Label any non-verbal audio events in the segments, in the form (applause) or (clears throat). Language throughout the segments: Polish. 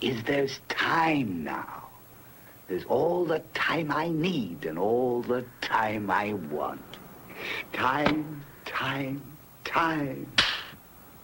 is there's time now. There's all the time I need and all the time I want. Time, time, time.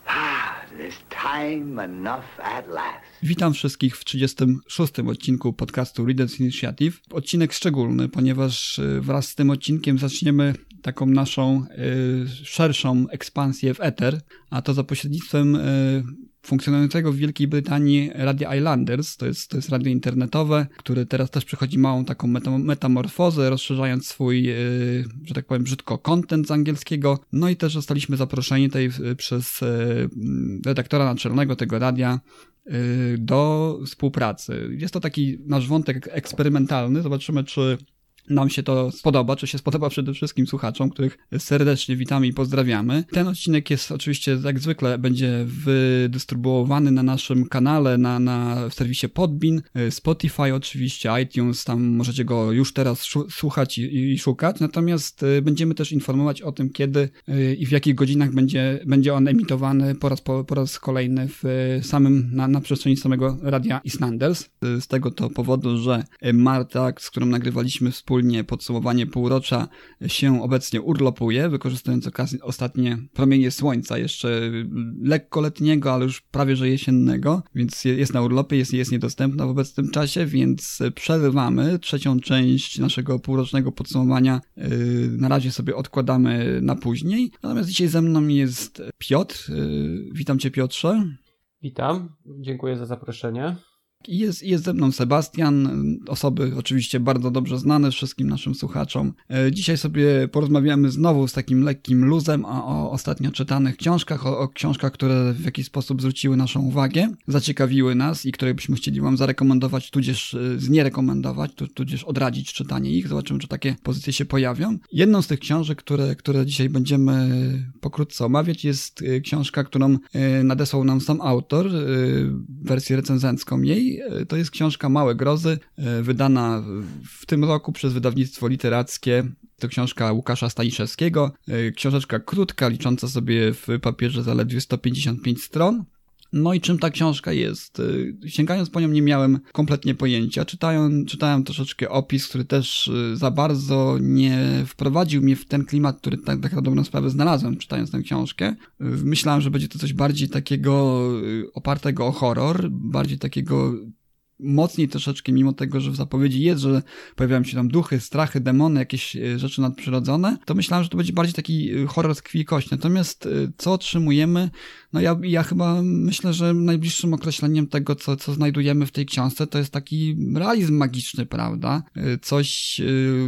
Ah, there's time enough at last. Witam wszystkich w 36. odcinku podcastu Readers Initiative. Odcinek szczególny, ponieważ y, wraz z tym odcinkiem zaczniemy taką naszą y, szerszą ekspansję w Ether, a to za pośrednictwem y, funkcjonującego w Wielkiej Brytanii Radia Islanders, to jest, to jest radio internetowe, które teraz też przechodzi małą taką metamorfozę, rozszerzając swój, yy, że tak powiem brzydko, content z angielskiego. No i też zostaliśmy zaproszeni tutaj przez yy, redaktora naczelnego tego radia do współpracy. Jest to taki nasz wątek eksperymentalny. Zobaczymy, czy nam się to spodoba, czy się spodoba przede wszystkim słuchaczom, których serdecznie witamy i pozdrawiamy. Ten odcinek jest oczywiście, jak zwykle, będzie wydystrybuowany na naszym kanale, na, na w serwisie Podbin, Spotify oczywiście, iTunes, tam możecie go już teraz słuchać i, i, szukać, natomiast y, będziemy też informować o tym, kiedy y, i w jakich godzinach będzie, będzie on emitowany po raz, po, po raz kolejny w samym, na, na przestrzeni samego radia Islanders. Z tego to powodu, że Marta, z którą nagrywaliśmy wspólnie wspólnie podsumowanie półrocza się obecnie urlopuje, wykorzystując ostatnie promienie słońca, jeszcze lekko letniego, ale już prawie że jesiennego, więc jest na urlopie, jest, jest niedostępna w obecnym czasie, więc przerywamy trzecią część naszego półrocznego podsumowania. Yy, na razie sobie odkładamy na później. Natomiast dzisiaj ze mną jest Piotr. Yy, witam Cię Piotrze. Witam, dziękuję za zaproszenie. Jest, jest ze mną Sebastian, osoby oczywiście bardzo dobrze znane wszystkim naszym słuchaczom. E, dzisiaj sobie porozmawiamy znowu z takim lekkim luzem o, o ostatnio czytanych książkach, o, o, książkach, które w jakiś sposób zwróciły naszą uwagę, zaciekawiły nas i które byśmy chcieli Wam zarekomendować, tudzież e, znierekomendować, tudzież odradzić czytanie ich. Zobaczymy, czy takie pozycje się pojawią. Jedną z tych książek, które, które dzisiaj będziemy pokrótce omawiać, jest e, książka, którą nadesłał nam sam autor, wersję recenzencką jej E, to jest książka Małe Grozy, e, wydana w tym roku przez wydawnictwo literackie. To książka Łukasza Staniszewskiego. E, książeczka krótka, licząca sobie w papierze zaledwie 155 stron. No i czym ta książka jest? Sięgając po nią nie miałem kompletnie pojęcia. Czytałem, czytałem troszeczkę opis, który też za bardzo nie wprowadził mnie w ten klimat, który tak, tak na dobrą sprawę znalazłem czytając tę książkę. Myślałem, że będzie to coś bardziej takiego opartego o horror, bardziej takiego mocniej troszeczkę, mimo tego, że w zapowiedzi jest, że pojawiają się tam duchy, strachy, demony, jakieś rzeczy nadprzyrodzone, to myślałem, że to będzie bardziej taki horror z krwi kości. Natomiast co otrzymujemy, no ja, ja chyba myślę, że najbliższym określeniem tego, co, co znajdujemy w tej książce, to jest taki realizm magiczny, prawda? Coś,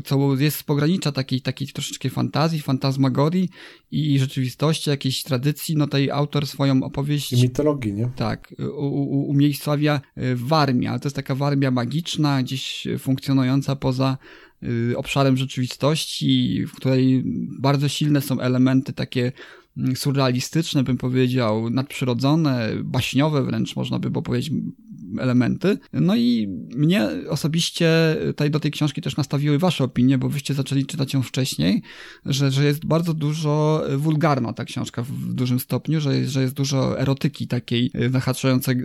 co jest z pogranicza takiej, takiej troszeczkę fantazji, fantazmagorii i rzeczywistości, jakiejś tradycji. No tej autor swoją opowieść... I mitologii, nie? Tak, u, u, umiejscawia w Warmii, ale to jest taka Warmia magiczna, gdzieś funkcjonująca poza y, obszarem rzeczywistości, w której bardzo silne są elementy takie surrealistyczne, bym powiedział, nadprzyrodzone, baśniowe wręcz można by było powiedzieć elementy. No i mnie osobiście tutaj do tej książki też nastawiły wasze opinie, bo wyście zaczęli czytać ją wcześniej, że, że jest bardzo dużo wulgarna ta książka w dużym stopniu, że, jest, że jest dużo erotyki takiej zahaczającej,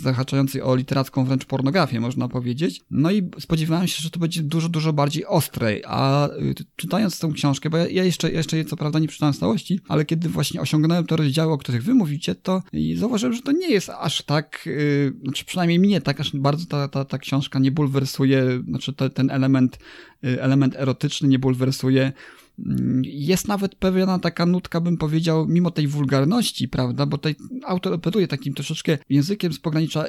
zahaczającej o literacką wręcz pornografię, można powiedzieć. No i spodziewałem się, że to będzie dużo, dużo bardziej ostrej, a y, czytając tę książkę, bo ja, ja jeszcze, jeszcze co prawda nie przeczytałem całości, ale kiedy właśnie osiągnąłem te rozdziały, o których wy mówicie, to zauważyłem, że to nie jest aż tak, yy, znaczy przynajmniej mnie tak aż bardzo ta, ta, ta książka nie bulwersuje, znaczy to, ten element, y, element erotyczny nie bulwersuje jest nawet pewna taka nutka, bym powiedział, mimo tej wulgarności, prawda, bo tutaj autor operuje takim troszeczkę językiem z pogranicza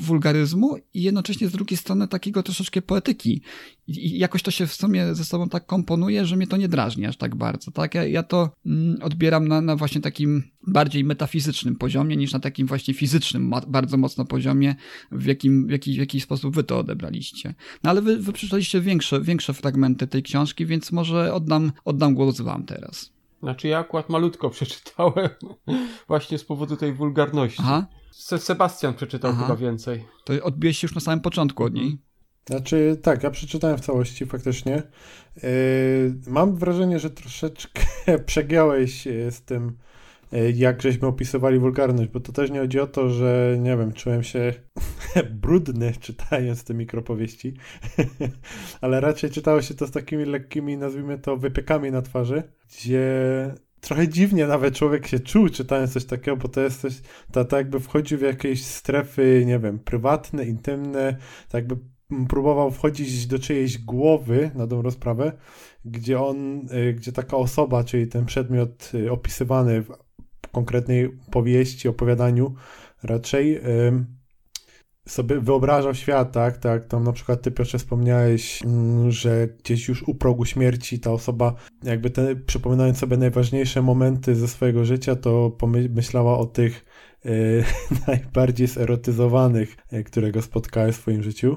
wulgaryzmu i jednocześnie z drugiej strony takiego troszeczkę poetyki. I jakoś to się w sumie ze sobą tak komponuje, że mnie to nie drażni aż tak bardzo, tak? Ja, ja to mm, odbieram na, na właśnie takim bardziej metafizycznym poziomie niż na takim właśnie fizycznym, bardzo mocno poziomie, w jakim, w jaki, w jaki sposób wy to odebraliście. No ale wy, wy przeczytaliście większe, większe fragmenty tej książki, więc może oddam, oddam głos wam teraz. Znaczy ja akurat malutko (laughs) przeczytałem właśnie z powodu tej wulgarności. Aha. Se Sebastian przeczytał Aha. chyba więcej. To odbiłeś się już na samym początku od niej. Znaczy, tak, ja przeczytałem w całości faktycznie. Yy, mam wrażenie, że troszeczkę (laughs) przegiąłeś yy, z tym jak żeśmy opisywali wulgarność, bo to też nie chodzi o to, że nie wiem, czułem się (laughs) brudny czytając te mikropowieści, (laughs) ale raczej czytało się to z takimi lekkimi, nazwijmy to, wypiekami na twarzy, gdzie trochę dziwnie nawet człowiek się czuł czytając coś takiego, bo to jest coś, tak to jakby wchodził w jakieś strefy, nie wiem, prywatne, intymne, tak jakby próbował wchodzić do czyjejś głowy na tą rozprawę, gdzie on, e, gdzie taka osoba, czyli ten przedmiot e, opisywany w konkretnej powieści, opowiadaniu raczej sobie wyobrażał świat, tak, tak, tam na przykład ty Piotrze wspomniałeś, mm, że gdzieś już u progu śmierci ta osoba, jakby te, przypominając sobie najważniejsze momenty ze swojego życia, to pomyślała o tych e, (laughs) najbardziej zerotyzowanych, e, którego spotkała w swoim życiu.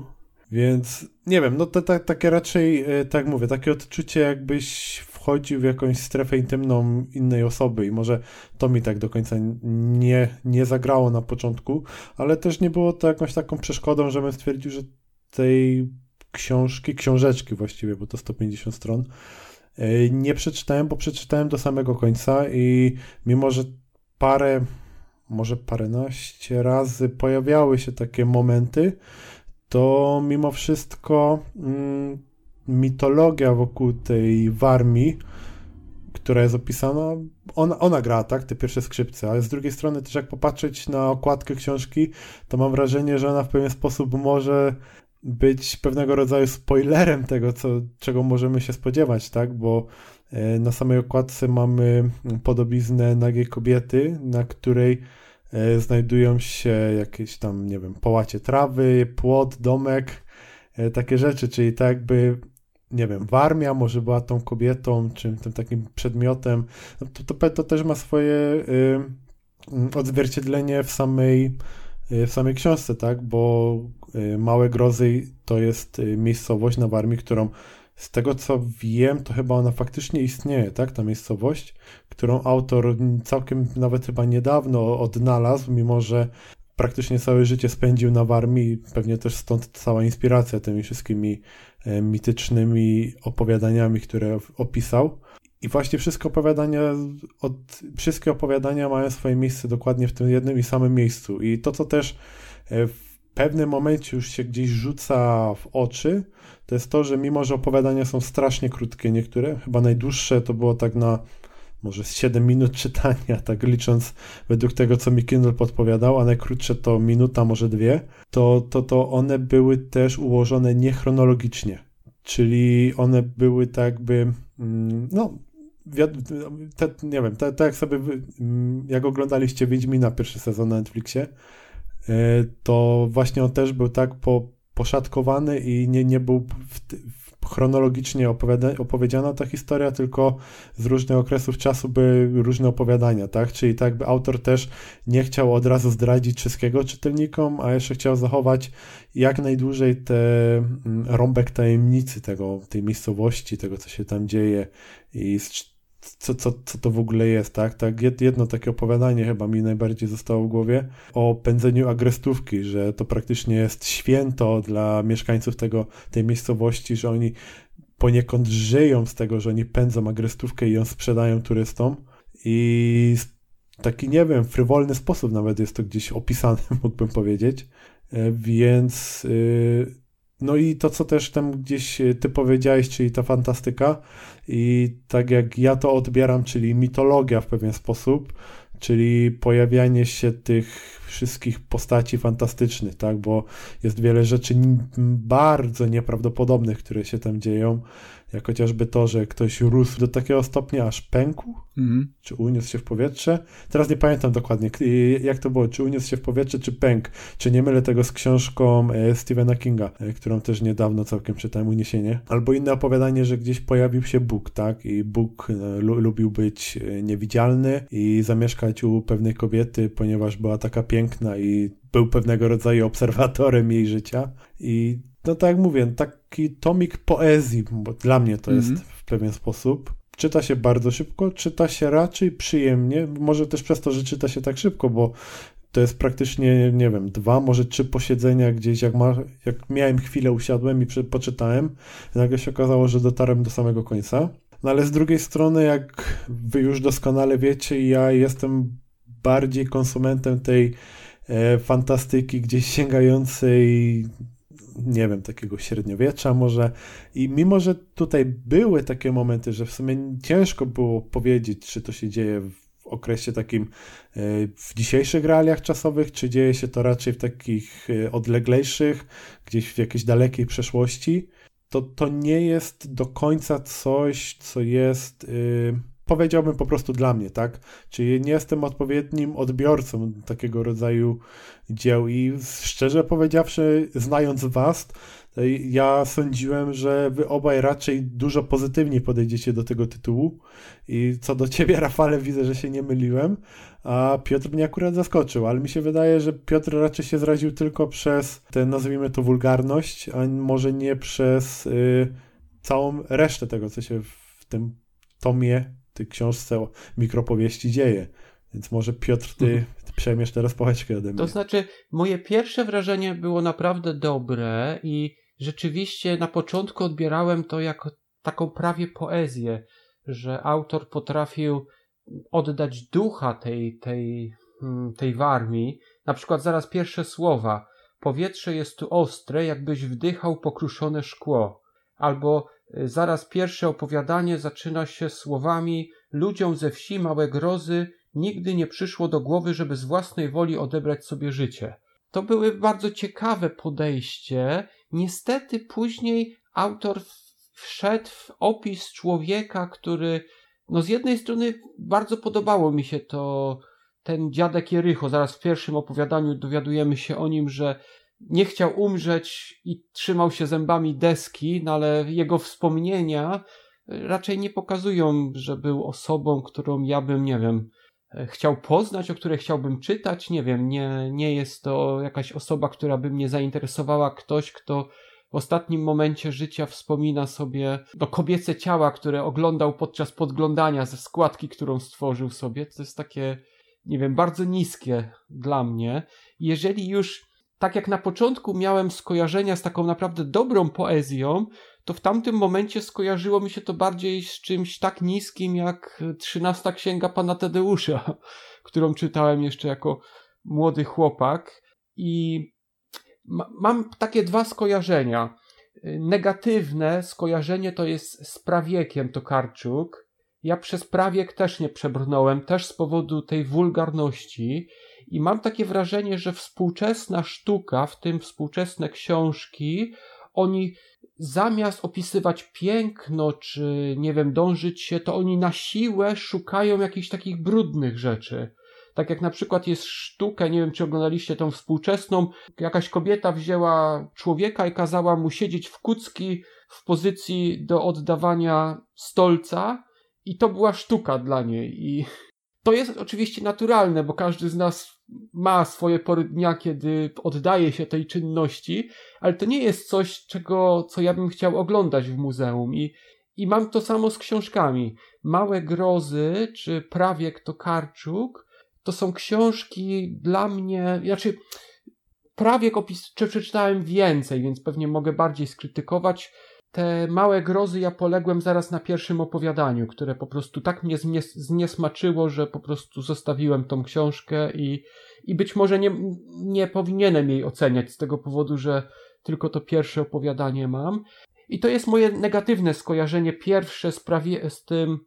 Więc nie wiem, no to, to, takie raczej, e, tak mówię, takie odczucie jakbyś wchodził w jakąś strefę intymną innej osoby i może to mi tak do końca nie, nie zagrało na początku, ale też nie było to jakąś taką przeszkodą, żebym stwierdził, że tej książki, książeczki właściwie, bo to 150 stron, e, nie przeczytałem, bo przeczytałem do samego końca i mimo, że parę, może paręnaście razy pojawiały się takie momenty, to mimo wszystko mm, mitologia wokół tej Warmii, która jest opisana, ona, ona gra, tak, te pierwsze skrzypce, ale z drugiej strony też jak popatrzeć na okładkę książki, to mam wrażenie, że ona w pewien sposób może być pewnego rodzaju spoilerem tego, co, czego możemy się spodziewać, tak, bo e, na samej okładce mamy podobiznę nagiej kobiety, na której e, znajdują się jakieś tam, nie wiem, połacie trawy, płot, domek, e, takie rzeczy, czyli tak jakby nie wiem, Warmia może była tą kobietą, czy tym takim przedmiotem, no to, to, to też ma swoje y, odzwierciedlenie w samej, y, w samej książce, tak, bo y, Małe Grozy to jest y, miejscowość na Warmii, którą z tego co wiem, to chyba ona faktycznie istnieje, tak, ta miejscowość, którą autor całkiem nawet chyba niedawno odnalazł, mimo że praktycznie całe życie spędził na Warmii, pewnie też stąd cała inspiracja tymi wszystkimi E, mitycznymi opowiadaniami, które opisał. I właśnie wszystkie opowiadania, od, wszystkie opowiadania mają swoje miejsce dokładnie w tym jednym i samym miejscu. I to, co też e, w pewnym momencie już się gdzieś rzuca w oczy, to jest to, że mimo, że opowiadania są strasznie krótkie niektóre, chyba najdłuższe to było tak na może z 7 minut (laughs) czytania, tak licząc według tego, co mi Kindle podpowiadał, a najkrótsze to minuta, może dwie, to, to, to one były też ułożone niechronologicznie. Czyli one były tak jakby, mm, no, te, nie wiem, tak jak sobie, mm, jak oglądaliście Wiedźmina pierwszy sezon na Netflixie, e, to właśnie on też był tak po, poszatkowany i nie, nie był w, chronologicznie opowiedziana ta historia, tylko z różnych okresów czasu były różne opowiadania, tak? Czyli tak by autor też nie chciał od razu zdradzić wszystkiego czytelnikom, a jeszcze chciał zachować jak najdłużej te mm, rąbek tajemnicy tego, tej miejscowości, tego, co się tam dzieje i co, co, co to w ogóle jest, tak? tak? Jedno takie opowiadanie chyba mi najbardziej zostało w głowie o pędzeniu agrestówki, że to praktycznie jest święto dla mieszkańców tego, tej miejscowości, że oni poniekąd żyją z tego, że oni pędzą agrestówkę i ją sprzedają turystom i taki, nie wiem, frywolny sposób nawet jest to gdzieś opisane, (laughs) mógłbym powiedzieć, e, więc... Yy, no i to, co też tam gdzieś ty powiedziałeś, czyli ta fantastyka, i tak jak ja to odbieram, czyli mitologia w pewien sposób, czyli pojawianie się tych wszystkich postaci fantastycznych, tak? Bo jest wiele rzeczy bardzo nieprawdopodobnych, które się tam dzieją jak chociażby to, że ktoś rósł do takiego stopnia aż pękł, mm. czy uniósł się w powietrze. Teraz nie pamiętam dokładnie, jak to było, czy uniósł się w powietrze, czy pękł. Czy nie mylę tego z książką e, Stephena Kinga, e, którą też niedawno całkiem czytałem, Uniesienie. Albo inne opowiadanie, że gdzieś pojawił się Bóg, tak? I Bóg e, lubił być niewidzialny i zamieszkać u pewnej kobiety, ponieważ była taka piękna i był pewnego rodzaju obserwatorem jej życia. I no tak jak mówię, taki tomik poezji, bo dla mnie to mm -hmm. jest w pewien sposób. Czyta się bardzo szybko, czyta się raczej przyjemnie, może też przez to, że czyta się tak szybko, bo to jest praktycznie, nie wiem, dwa, może trzy posiedzenia gdzieś, jak, ma, jak miałem chwilę, usiadłem i poczytałem, nagle się okazało, że dotarłem do samego końca. No ale z drugiej strony, jak wy już doskonale wiecie, ja jestem bardziej konsumentem tej e, fantastyki gdzieś sięgającej nie wiem, takiego średniowiecza może. I mimo, że tutaj były takie momenty, że w sumie ciężko było powiedzieć, czy to się dzieje w okresie takim e, w dzisiejszych realiach czasowych, czy dzieje się to raczej w takich e, odleglejszych, gdzieś w jakiejś dalekiej przeszłości, to to nie jest do końca coś, co jest yy, powiedziałbym po prostu dla mnie, tak? Czyli nie jestem odpowiednim odbiorcą takiego rodzaju dzieł i szczerze powiedziawszy, znając was, ja sądziłem, że wy obaj raczej dużo pozytywniej podejdziecie do tego tytułu i co do ciebie, (laughs) Rafale, widzę, że się nie myliłem, a Piotr mnie akurat zaskoczył, ale mi się wydaje, że Piotr raczej się zraził tylko przez tę, nazwijmy to, wulgarność, a może nie przez y, całą resztę tego, co się w tym tomie tej książce o mikropowieści dzieje. Więc może Piotr, ty, mhm. przejmiesz teraz pałeczkę ode mnie. To znaczy, moje pierwsze wrażenie było naprawdę dobre i rzeczywiście na początku odbierałem to jako taką prawie poezję, że autor potrafił oddać ducha tej, tej, hmm, tej warmii. Na przykład zaraz pierwsze słowa. Powietrze jest tu ostre, jakbyś wdychał pokruszone szkło. Albo zaraz pierwsze opowiadanie zaczyna się słowami ludziom ze wsi Małe Grozy nigdy nie przyszło do głowy, żeby z własnej woli odebrać sobie życie. To były bardzo ciekawe podejście. Niestety później autor wszedł w opis człowieka, który no z jednej strony bardzo podobało mi się to ten dziadek Jericho. Zaraz w pierwszym opowiadaniu dowiadujemy się o nim, że nie chciał umrzeć i trzymał się zębami deski, no ale jego wspomnienia raczej nie pokazują, że był osobą, którą ja bym, nie wiem, e, chciał poznać, o której chciałbym czytać. Nie wiem, nie, nie jest to jakaś osoba, która by mnie zainteresowała. Ktoś, kto w ostatnim momencie życia wspomina sobie do kobiece ciała, które oglądał podczas podglądania ze składki, którą stworzył sobie. To jest takie, nie wiem, bardzo niskie dla mnie. Jeżeli już tak jak na początku miałem skojarzenia z taką naprawdę dobrą poezją, to w tamtym momencie skojarzyło mi się to bardziej z czymś tak niskim jak trzynasta księga pana Tadeusza, (laughs) którą czytałem jeszcze jako młody chłopak. I ma mam takie dwa skojarzenia. Negatywne skojarzenie to jest z prawiekiem Tokarczuk. Ja przez prawiek też nie przebrnąłem, też z powodu tej wulgarności. I mam takie wrażenie, że współczesna sztuka, w tym współczesne książki, oni zamiast opisywać piękno, czy nie wiem, dążyć się, to oni na siłę szukają jakichś takich brudnych rzeczy. Tak jak na przykład jest sztuka, nie wiem czy oglądaliście tą współczesną, jakaś kobieta wzięła człowieka i kazała mu siedzieć w kucki w pozycji do oddawania stolca i to była sztuka dla niej i to jest oczywiście naturalne, bo każdy z nas ma swoje pory dnia, kiedy oddaje się tej czynności, ale to nie jest coś, czego, co ja bym chciał oglądać w muzeum. I, i mam to samo z książkami. Małe grozy czy Prawiek Tokarczuk to są książki dla mnie, znaczy Prawiek opis, czy przeczytałem więcej, więc pewnie mogę bardziej skrytykować te małe grozy ja poległem zaraz na pierwszym opowiadaniu, które po prostu tak mnie zniesmaczyło, że po prostu zostawiłem tą książkę i, i być może nie, nie powinienem jej oceniać z tego powodu, że tylko to pierwsze opowiadanie mam. I to jest moje negatywne skojarzenie pierwsze z, prawie, z tym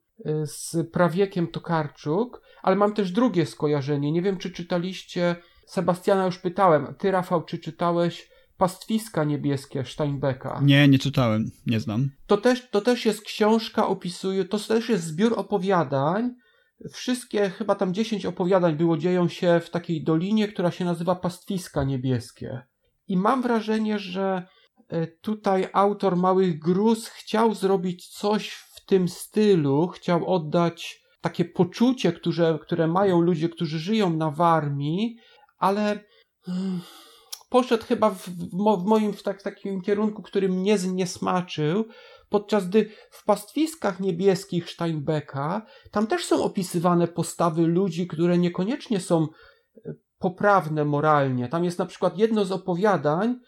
z prawiekiem Tokarczuk, ale mam też drugie skojarzenie. Nie wiem, czy czytaliście Sebastiana już pytałem, ty Rafał, czy czytałeś Pastwiska niebieskie Steinbecka? Nie, nie czytałem, nie znam. To też, to też jest książka, opisuje, to też jest zbiór opowiadań. Wszystkie, chyba tam 10 opowiadań było, dzieją się w takiej dolinie, która się nazywa Pastwiska niebieskie. I mam wrażenie, że e, tutaj autor Małych Gruz chciał zrobić coś w tym stylu, chciał oddać takie poczucie, które, które mają ludzie, którzy żyją na Warmii, ale hmm, poszedł chyba w, w moim w, tak, takim kierunku, który mnie zniesmaczył, podczas gdy w pastwiskach niebieskich Steinbecka tam też są opisywane postawy ludzi, które niekoniecznie są e, poprawne moralnie. Tam jest na przykład jedno z opowiadań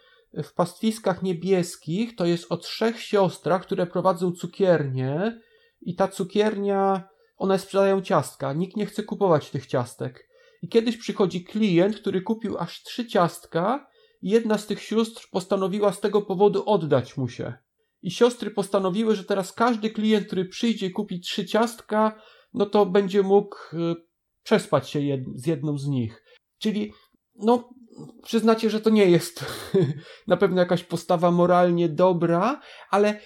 w pastwiskach niebieskich, to jest o trzech siostrach, które prowadzą cukiernię i ta cukiernia, one sprzedają ciastka. Nikt nie chce kupować tych ciastek. I kiedyś przychodzi klient, który kupił aż trzy ciastka jedna z tych sióstr postanowiła z tego powodu oddać mu się. I siostry postanowiły, że teraz każdy klient, który przyjdzie i kupi trzy ciastka, no to będzie mógł y, przespać się jed z jedną z nich. Czyli, no, przyznacie, że to nie jest (laughs) na pewno jakaś postawa moralnie dobra, ale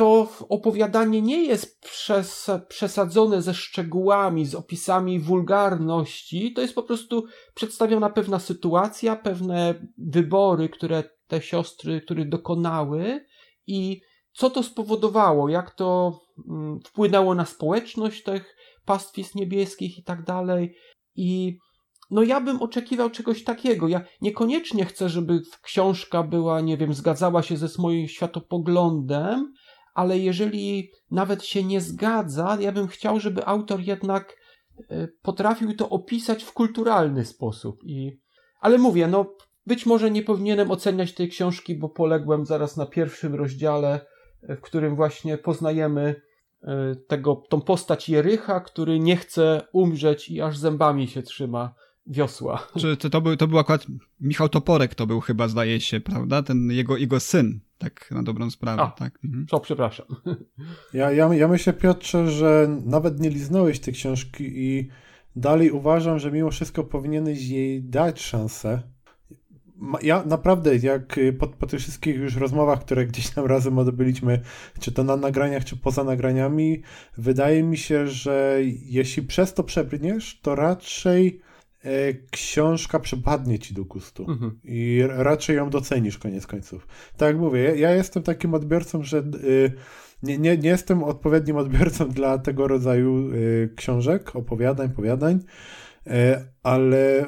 to opowiadanie nie jest przes przesadzone ze szczegółami, z opisami wulgarności. To jest po prostu przedstawiona pewna sytuacja, pewne wybory, które te siostry, które dokonały i co to spowodowało, jak to mm, wpłynęło na społeczność tych pastwisk niebieskich i tak dalej. I no ja bym oczekiwał czegoś takiego. Ja niekoniecznie chcę, żeby książka była, nie wiem, zgadzała się ze moim światopoglądem, ale jeżeli nawet się nie zgadza, ja bym chciał, żeby autor jednak e, potrafił to opisać w kulturalny sposób. I... Ale mówię, no być może nie powinienem oceniać tej książki, bo poległem zaraz na pierwszym rozdziale, e, w którym właśnie poznajemy e, tego, tą postać Jerycha, który nie chce umrzeć i aż zębami się trzyma wiosła. Czy to, to, był, to był akurat Michał Toporek, to był chyba, zdaje się, prawda? Ten jego, jego syn, tak na dobrą sprawę. A, tak. Mhm. Co, przepraszam. Ja, ja, ja myślę, Piotrze, że nawet nie liznąłeś tej książki i dalej uważam, że mimo wszystko powinieneś jej dać szansę. Ja naprawdę, jak po, po tych wszystkich już rozmowach, które gdzieś tam razem odbyliśmy, czy to na nagraniach, czy poza nagraniami, wydaje mi się, że jeśli przez to przebrniesz, to raczej książka przypadnie ci do gustu mhm. i raczej ją docenisz koniec końców. Tak jak mówię, ja, jestem takim odbiorcą, że y, nie, nie, nie jestem odpowiednim odbiorcą (laughs) dla tego rodzaju y, książek, opowiadań, powiadań, ale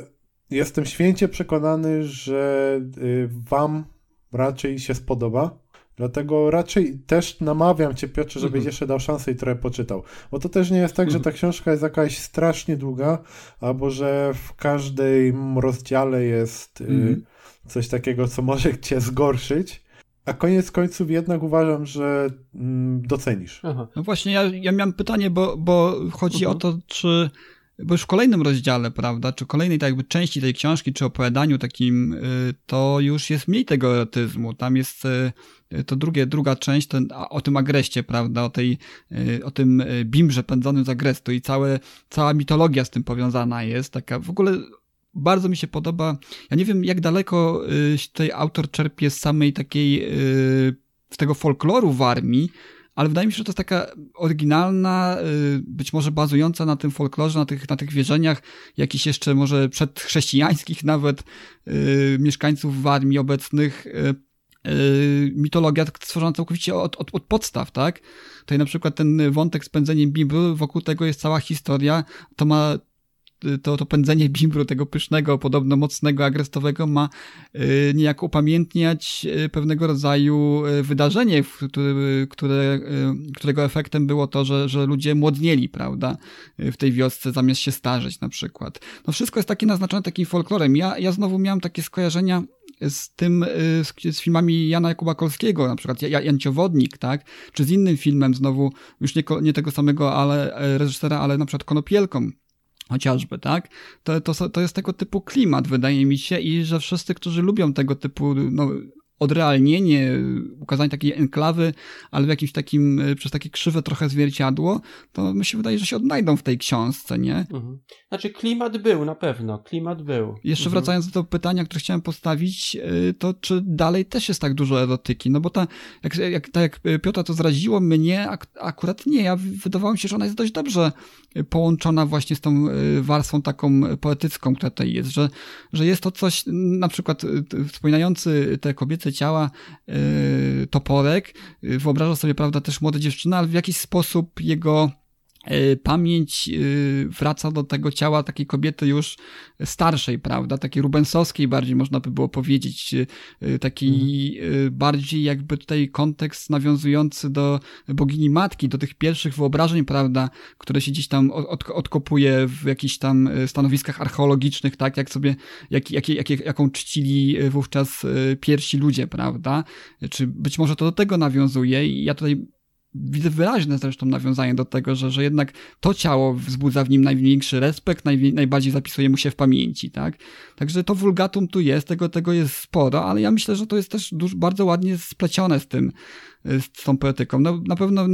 jestem święcie przekonany, że wam raczej się spodoba Dlatego raczej też namawiam cię, Piotrze, żebyś mhm. jeszcze dał szansę i trochę poczytał. Bo to też nie jest tak, że ta mhm. książka jest jakaś strasznie długa, albo że w każdym rozdziale jest y, mhm. coś takiego, co może (laughs) cię zgorszyć. A koniec końców jednak uważam, że mm, docenisz. Aha. No właśnie, ja, ja miałem pytanie, bo, bo chodzi o to, czy bo już w kolejnym rozdziale, prawda, czy kolejnej tak jakby części tej książki, czy opowiadaniu takim, y, to już jest mniej tego erotyzmu. Tam jest y, to drugie, druga część ten, o tym agreście, prawda, o tej, y, o tym bimbrze pędzonym z agrestu i całe, cała mitologia z tym powiązana jest, taka w ogóle bardzo mi się podoba. Ja nie wiem, jak daleko tutaj autor czerpie z samej takiej, z tego folkloru w armii, ale wydaje mi się, że to jest taka oryginalna, y, być może bazująca na tym folklorze, na tych, na tych wierzeniach jakichś jeszcze może przedchrześcijańskich (laughs) nawet y, mieszkańców w armii obecnych, y, mitologia stworzona całkowicie od, od, od, podstaw, tak? Tutaj na przykład ten wątek z pędzeniem Bimbru, wokół tego jest cała historia, to ma to, to pędzenie bimbru tego pysznego, podobno mocnego, agresowego ma y, niejako upamiętniać y, pewnego rodzaju y, wydarzenie, które, którego efektem było to, że, że ludzie młodnieli, prawda, w tej wiosce zamiast się starzeć na przykład. No wszystko jest takie naznaczone takim folklorem. Ja, ja znowu miałem takie skojarzenia z tym, z, z, filmami Jana Jakuba Kolskiego, na przykład Janciowodnik, tak? Czy z innym filmem znowu, już nie, nie tego samego ale reżysera, ale na przykład Konopielką chociażby, tak? To, to, to jest tego typu klimat, wydaje mi się, i że wszyscy, którzy lubią tego typu no, odrealnienie, ukazanie takiej enklawy, ale w jakimś takim, e, przez takie krzywe trochę zwierciadło, to mi się wydaje, że się odnajdą w tej książce, nie? Mhm. Znaczy klimat był, na pewno, klimat był. Jeszcze mhm. wracając do pytania, które chciałem postawić, e, to czy dalej też jest tak dużo erotyki? No bo ta, jak, jak, tak jak Piotr to zraziło, mnie ak akurat nie. Ja wydawało mi się, że ona jest dość dobrze połączona właśnie z tą warstwą taką poetycką, która tutaj jest, że, że jest to coś, na przykład wspominający te kobiece ciała toporek, wyobraża sobie, prawda, też młoda dziewczyna, ale w jakiś sposób jego pamięć e, wraca do tego ciała takiej kobiety już starszej, prawda? Takiej rubensowskiej bardziej można by było powiedzieć. E, taki mhm. bardziej jakby tutaj kontekst nawiązujący do bogini matki, do tych pierwszych wyobrażeń, prawda? Które się gdzieś tam od, odkopuje w jakichś tam stanowiskach archeologicznych, tak? Jak sobie, jak, jak, jak, jaką czcili wówczas pierwsi ludzie, prawda? Czy być może to do tego nawiązuje i ja tutaj widzę wyraźne zresztą nawiązanie do tego, że, że jednak to ciało wzbudza w nim największy respekt, naj, najbardziej zapisuje mu się w pamięci, tak? Także to wulgatum tu jest, tego, tego jest sporo, ale ja myślę, że to jest też dużo, bardzo ładnie splecione z tym, z tą poetyką. No, na pewno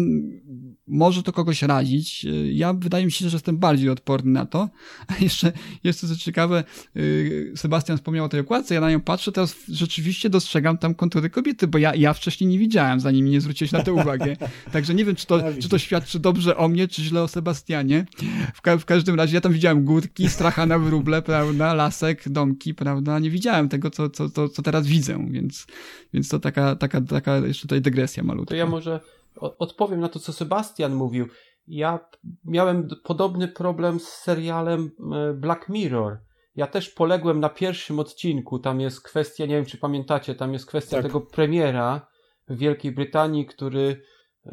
może to kogoś razić. Ja wydaje mi się, że jestem bardziej odporny na to. A (laughs) jeszcze, jeszcze co ciekawe, y, Sebastian wspomniał o tej okładce, ja na nią patrzę, teraz rzeczywiście dostrzegam tam kontury kobiety, bo ja, ja wcześniej nie widziałem, zanim nie zwróciłeś na to uwagę. (laughs) Także nie wiem, czy to, czy to świadczy dobrze o mnie, czy źle o Sebastianie. W, ka w każdym razie ja tam widziałem górki, stracha na wróble, prawda, lasek, domki, prawda. Nie widziałem tego, co, co, co, co teraz widzę, więc, więc to taka, taka, taka jeszcze tutaj dygresja malutka. To ja może odpowiem na to, co Sebastian mówił. Ja miałem podobny problem z serialem e, Black Mirror. Ja też poległem na pierwszym odcinku. Tam jest kwestia, nie wiem czy pamiętacie, tam jest kwestia tak. tego premiera w Wielkiej Brytanii, który y,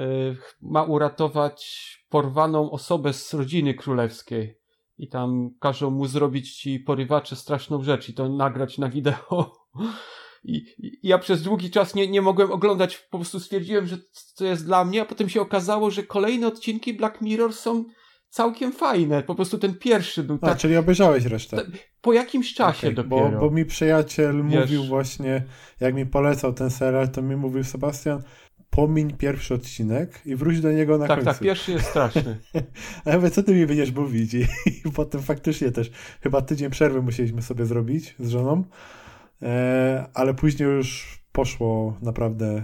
ma uratować porwaną osobę z rodziny królewskiej. I tam każą mu zrobić ci porywacze straszną rzecz i to nagrać na wideo. (laughs) I, I, ja przez długi czas nie, nie mogłem oglądać, po prostu stwierdziłem, że to jest dla mnie, a potem się okazało, że kolejne odcinki Black Mirror są całkiem fajne. Po prostu ten pierwszy był a, tak. czyli obejrzałeś resztę. Po jakimś czasie okay, dopiero. Bo, bo mi przyjaciel Wiesz... mówił właśnie, jak mi polecał ten serial, to mi mówił Sebastian, pomiń pierwszy odcinek i wróć do niego na tak, końcu. Tak, tak, pierwszy jest straszny. A ja mówię, co ty mi będziesz mówić? I, I potem faktycznie też chyba tydzień przerwy musieliśmy sobie zrobić z żoną. E, ale później już poszło naprawdę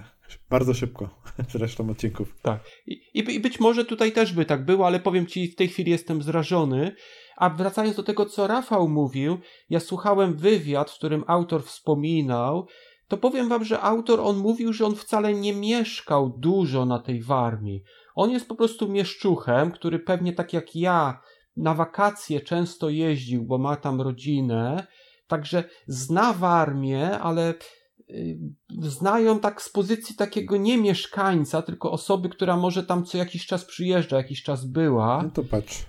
bardzo szybko (laughs) z resztą odcinków. Tak. I, I, być może tutaj też by tak było, ale powiem ci, w tej chwili jestem zrażony. A wracając do tego, co Rafał mówił, ja słuchałem wywiad, w którym autor wspominał, to powiem wam, że autor, on mówił, że on wcale nie mieszkał dużo na tej Warmii. On jest po prostu mieszczuchem, który pewnie tak jak ja na wakacje często jeździł, bo ma tam rodzinę Także zna Warmię, ale y, znają tak z pozycji takiego nie mieszkańca, tylko osoby, która może tam co jakiś czas przyjeżdża, jakiś czas była. No to patrz.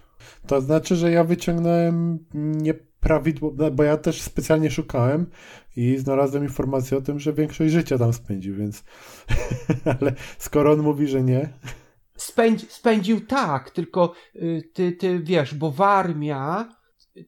To znaczy, że ja wyciągnąłem nieprawidłowo, bo ja też specjalnie szukałem i znalazłem informację o tym, że większość życia tam spędził, więc (laughs) ale skoro on mówi, że nie. Spędzi, spędził tak, tylko y, ty, ty wiesz, bo Warmia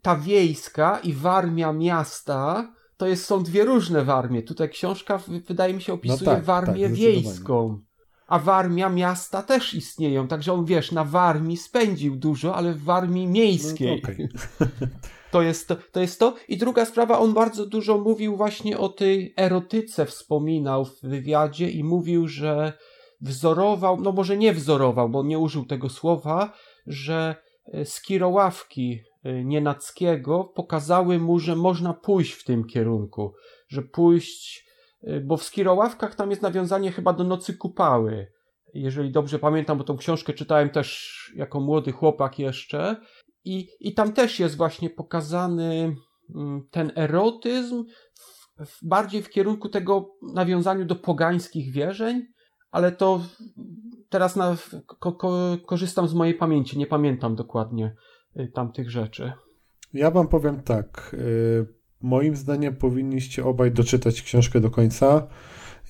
ta wiejska i warmia miasta to jest, są dwie różne warmie. Tutaj książka wydaje mi się opisuje no tak, warmię tak, wiejską. A warmia miasta też istnieją, także on wiesz, na warmii spędził dużo, ale w warmii miejskiej. No, okay. (laughs) To jest to, to jest to. I druga sprawa, on bardzo dużo mówił właśnie o tej erotyce, wspominał w wywiadzie i mówił, że wzorował, no może nie wzorował, bo nie użył tego słowa, że e, skiroławki Nienackiego pokazały mu, że można pójść w tym kierunku, że pójść, y, bo w Skiroławkach tam jest nawiązanie chyba do Nocy Kupały, jeżeli dobrze pamiętam, bo tą książkę czytałem też jako młody chłopak jeszcze. I, i tam też jest właśnie pokazany mm, ten erotyzm w, w bardziej w kierunku tego nawiązaniu do pogańskich wierzeń, ale to teraz na, ko, ko, korzystam z mojej pamięci, nie pamiętam dokładnie tamtych rzeczy. Ja wam powiem tak. Y, moim zdaniem powinniście obaj doczytać książkę do końca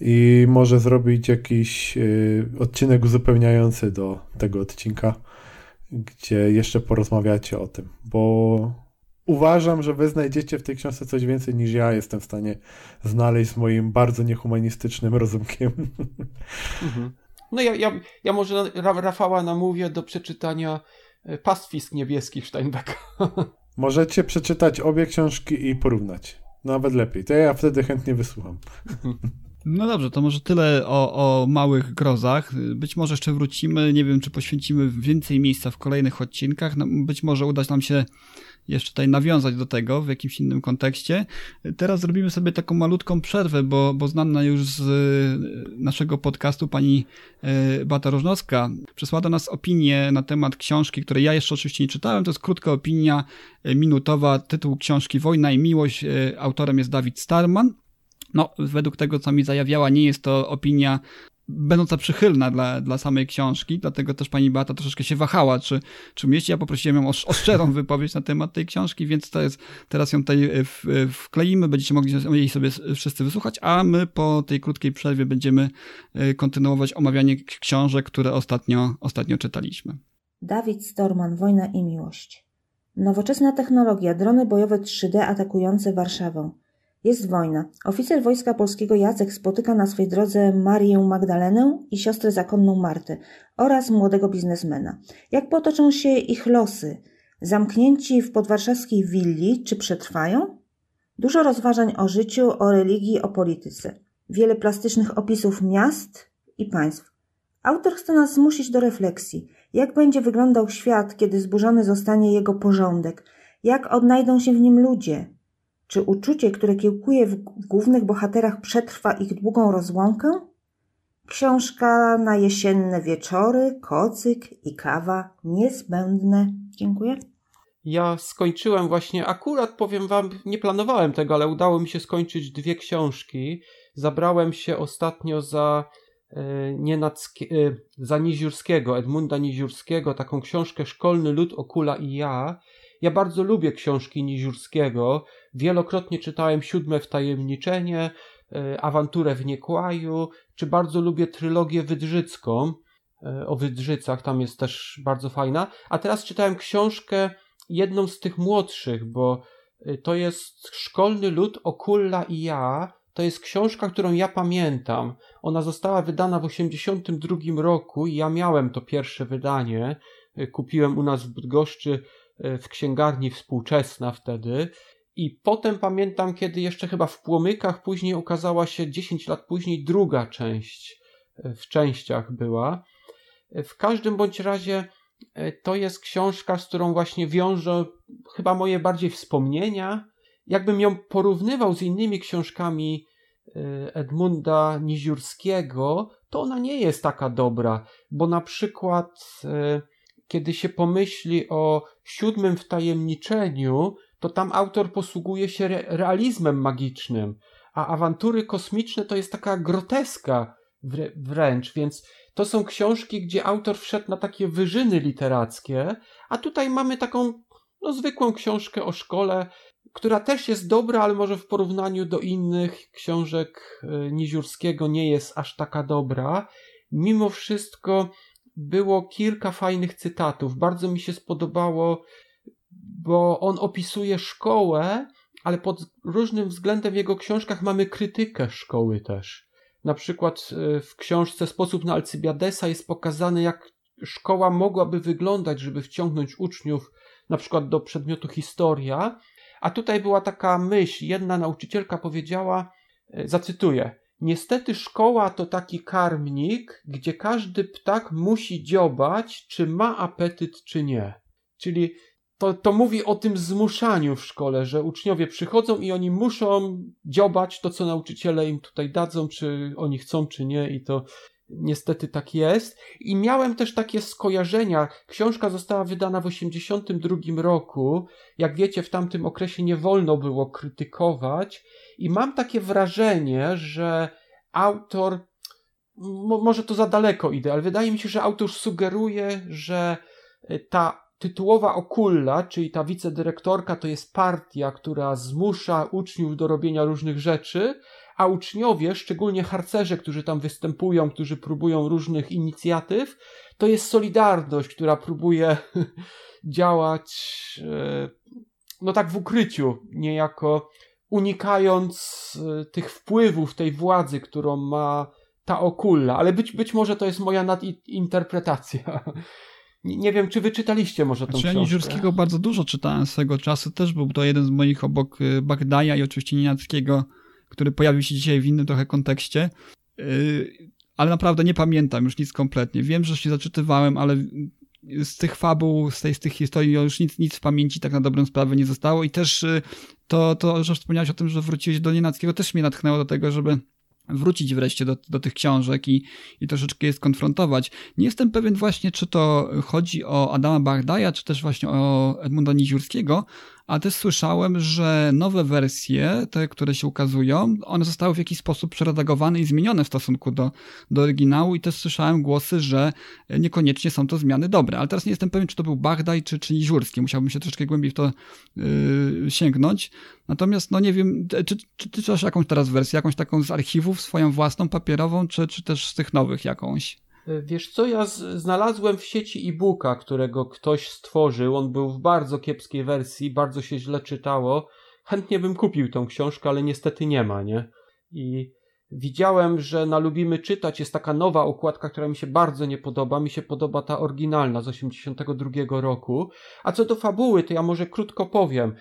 i może zrobić jakiś y, odcinek uzupełniający do tego odcinka, gdzie jeszcze porozmawiacie o tym, bo uważam, że wy znajdziecie w tej książce coś więcej niż ja jestem w stanie znaleźć z moim bardzo niehumanistycznym rozumkiem. Mhm. No ja, ja, ja może Rafała namówię do przeczytania Pastwisk Niebieskich Steinbecka. (laughs) Możecie przeczytać obie książki i porównać. Nawet lepiej. To ja wtedy chętnie wysłucham. No dobrze, to może tyle o, o małych grozach. Być może jeszcze wrócimy, nie wiem, czy poświęcimy więcej miejsca w kolejnych odcinkach. No, być może uda nam się jeszcze tutaj nawiązać do tego w jakimś innym kontekście. Teraz zrobimy sobie taką malutką przerwę, bo, bo znana już z naszego podcastu pani e, Bata Rożnowska przesłała do nas opinię na temat książki, której ja jeszcze oczywiście nie czytałem. To jest krótka opinia e, minutowa, tytuł książki Wojna i Miłość. E, autorem jest Dawid Starman. No, według tego, co mi zajawiała, nie jest to opinia będąca przychylna dla, dla samej książki, dlatego też pani Beata troszeczkę się wahała, czy, czy mieści. Ja poprosiłem ją o, o szczerą (laughs) wypowiedź na temat tej książki, więc to jest, teraz ją tutaj e, w, e, wkleimy, będziecie mogli jej sobie wszyscy wysłuchać, a my po tej krótkiej przerwie będziemy e, kontynuować omawianie książek, które ostatnio, ostatnio czytaliśmy. Dawid Storman, Wojna i Miłość. Nowoczesna technologia, drony bojowe 3D atakujące Warszawę. Jest wojna. Oficer Wojska Polskiego Jacek spotyka na swej drodze Marię Magdalenę i siostrę zakonną Martę oraz młodego biznesmena. Jak potoczą się ich losy? Zamknięci w podwarszawskiej willi, czy przetrwają? Dużo rozważań o życiu, o religii, o polityce. Wiele plastycznych opisów miast i państw. Autor chce nas zmusić do refleksji. Jak będzie wyglądał świat, kiedy zburzony zostanie jego porządek? Jak odnajdą się w nim ludzie? Czy uczucie, które kiełkuje w głównych bohaterach, przetrwa ich długą rozłąkę? Książka na jesienne wieczory, kocyk i kawa niezbędne. Dziękuję. Ja skończyłem właśnie, akurat powiem wam, nie planowałem tego, ale udało mi się skończyć dwie książki. Zabrałem się ostatnio za e, Nienackie, e, za Niziurskiego, Edmunda Niziurskiego, taką książkę Szkolny Lud, Okula i ja. Ja bardzo lubię książki Niziurskiego. Wielokrotnie czytałem Siódme Wtajemniczenie, e, Awanturę w Niekłaju, czy bardzo lubię trylogię wydrzycką e, o Wydrzycach, tam jest też bardzo fajna. A teraz czytałem książkę, jedną z tych młodszych, bo e, to jest Szkolny Lud, Okulla i ja. To jest książka, którą ja pamiętam. Ona została wydana w 1982 roku i ja miałem to pierwsze wydanie. Kupiłem u nas w Bydgoszczy w księgarni współczesna wtedy. I potem pamiętam, kiedy jeszcze chyba w Płomykach później ukazała się 10 lat później druga część e, w częściach była. E, w każdym bądź razie e, to jest książka, z którą właśnie wiążę chyba moje bardziej wspomnienia. Jakbym ją porównywał z innymi książkami Edmunda Niziurskiego, to ona nie jest taka dobra, bo na przykład kiedy się pomyśli o siódmym wtajemniczeniu, to tam autor posługuje się re realizmem magicznym, a awantury kosmiczne to jest taka groteska wrę wręcz, więc to są książki, gdzie autor wszedł na takie wyżyny literackie, a tutaj mamy taką no, zwykłą książkę o szkole, która też jest dobra, ale może w porównaniu do innych książek e, Niziurskiego nie jest aż taka dobra. Mimo wszystko było kilka fajnych cytatów. Bardzo mi się spodobało bo on opisuje szkołę, ale pod różnym względem w jego książkach mamy krytykę szkoły też. Na przykład e, w książce Sposób na Alcybiadesa jest pokazane, jak szkoła mogłaby wyglądać, żeby wciągnąć uczniów na przykład do przedmiotu historia. A tutaj była taka myśl, jedna nauczycielka powiedziała, e, zacytuję, Niestety szkoła to taki karmnik, gdzie każdy ptak musi dziobać, czy ma apetyt, czy nie. Czyli to, to mówi o tym zmuszaniu w szkole, że uczniowie przychodzą i oni muszą dziobać to, co nauczyciele im tutaj dadzą, czy oni chcą, czy nie, i to niestety tak jest. I miałem też takie skojarzenia. Książka została wydana w 1982 roku. Jak wiecie, w tamtym okresie nie wolno było krytykować, i mam takie wrażenie, że autor. Może to za daleko idę, ale wydaje mi się, że autor sugeruje, że ta tytułowa okulla, czyli ta wicedyrektorka, to jest partia, która zmusza uczniów do robienia różnych rzeczy, a uczniowie, szczególnie harcerze, którzy tam występują, którzy próbują różnych inicjatyw, to jest Solidarność, która próbuje (laughs) działać e, no tak w ukryciu, niejako unikając y, tych wpływów tej władzy, którą ma ta okulla, ale być, być może to jest moja nadinterpretacja. (laughs) Nie, wiem, czy wyczytaliście może tą znaczy, książkę? Ja Niziurskiego bardzo dużo czytałem swego czasu, też był to jeden z moich obok y, Bagdaja i oczywiście Nienackiego, który pojawił się dzisiaj w innym trochę kontekście. Y, ale naprawdę nie pamiętam już nic kompletnie. Wiem, że się zaczytywałem, ale z tych fabuł, z, tej, z tych historii już nic, nic w pamięci tak na dobrą sprawę nie zostało i też y, to, to, że wspomniałeś o tym, że wróciłeś do Nienackiego też mnie natchnęło do tego, żeby wrócić wreszcie do, do tych książek i, i troszeczkę je skonfrontować. Nie jestem pewien właśnie, czy to chodzi o Adama Bardaja, czy też właśnie o Edmunda Niziurskiego, a też słyszałem, że nowe wersje, te, które się ukazują, one zostały w jakiś sposób przeredagowane i zmienione w stosunku do, do oryginału i też słyszałem głosy, że niekoniecznie są to zmiany dobre, ale teraz nie jestem pewien, czy to był Bardaj, czy, czy Niziurski, musiałbym się troszeczkę głębiej w to yy, sięgnąć. Natomiast, no nie wiem, czy, czy ty masz jakąś teraz wersję, jakąś taką z archiwów, swoją własną, papierową, czy, czy też z tych nowych jakąś? Wiesz co, ja znalazłem w sieci e-booka, którego ktoś stworzył. On był w bardzo kiepskiej wersji, bardzo się źle czytało. Chętnie bym kupił tą książkę, ale niestety nie ma, nie? I widziałem, że na Lubimy Czytać jest taka nowa okładka, która mi się bardzo nie podoba. Mi się podoba ta oryginalna z 82 roku. A co do fabuły, to ja może krótko powiem.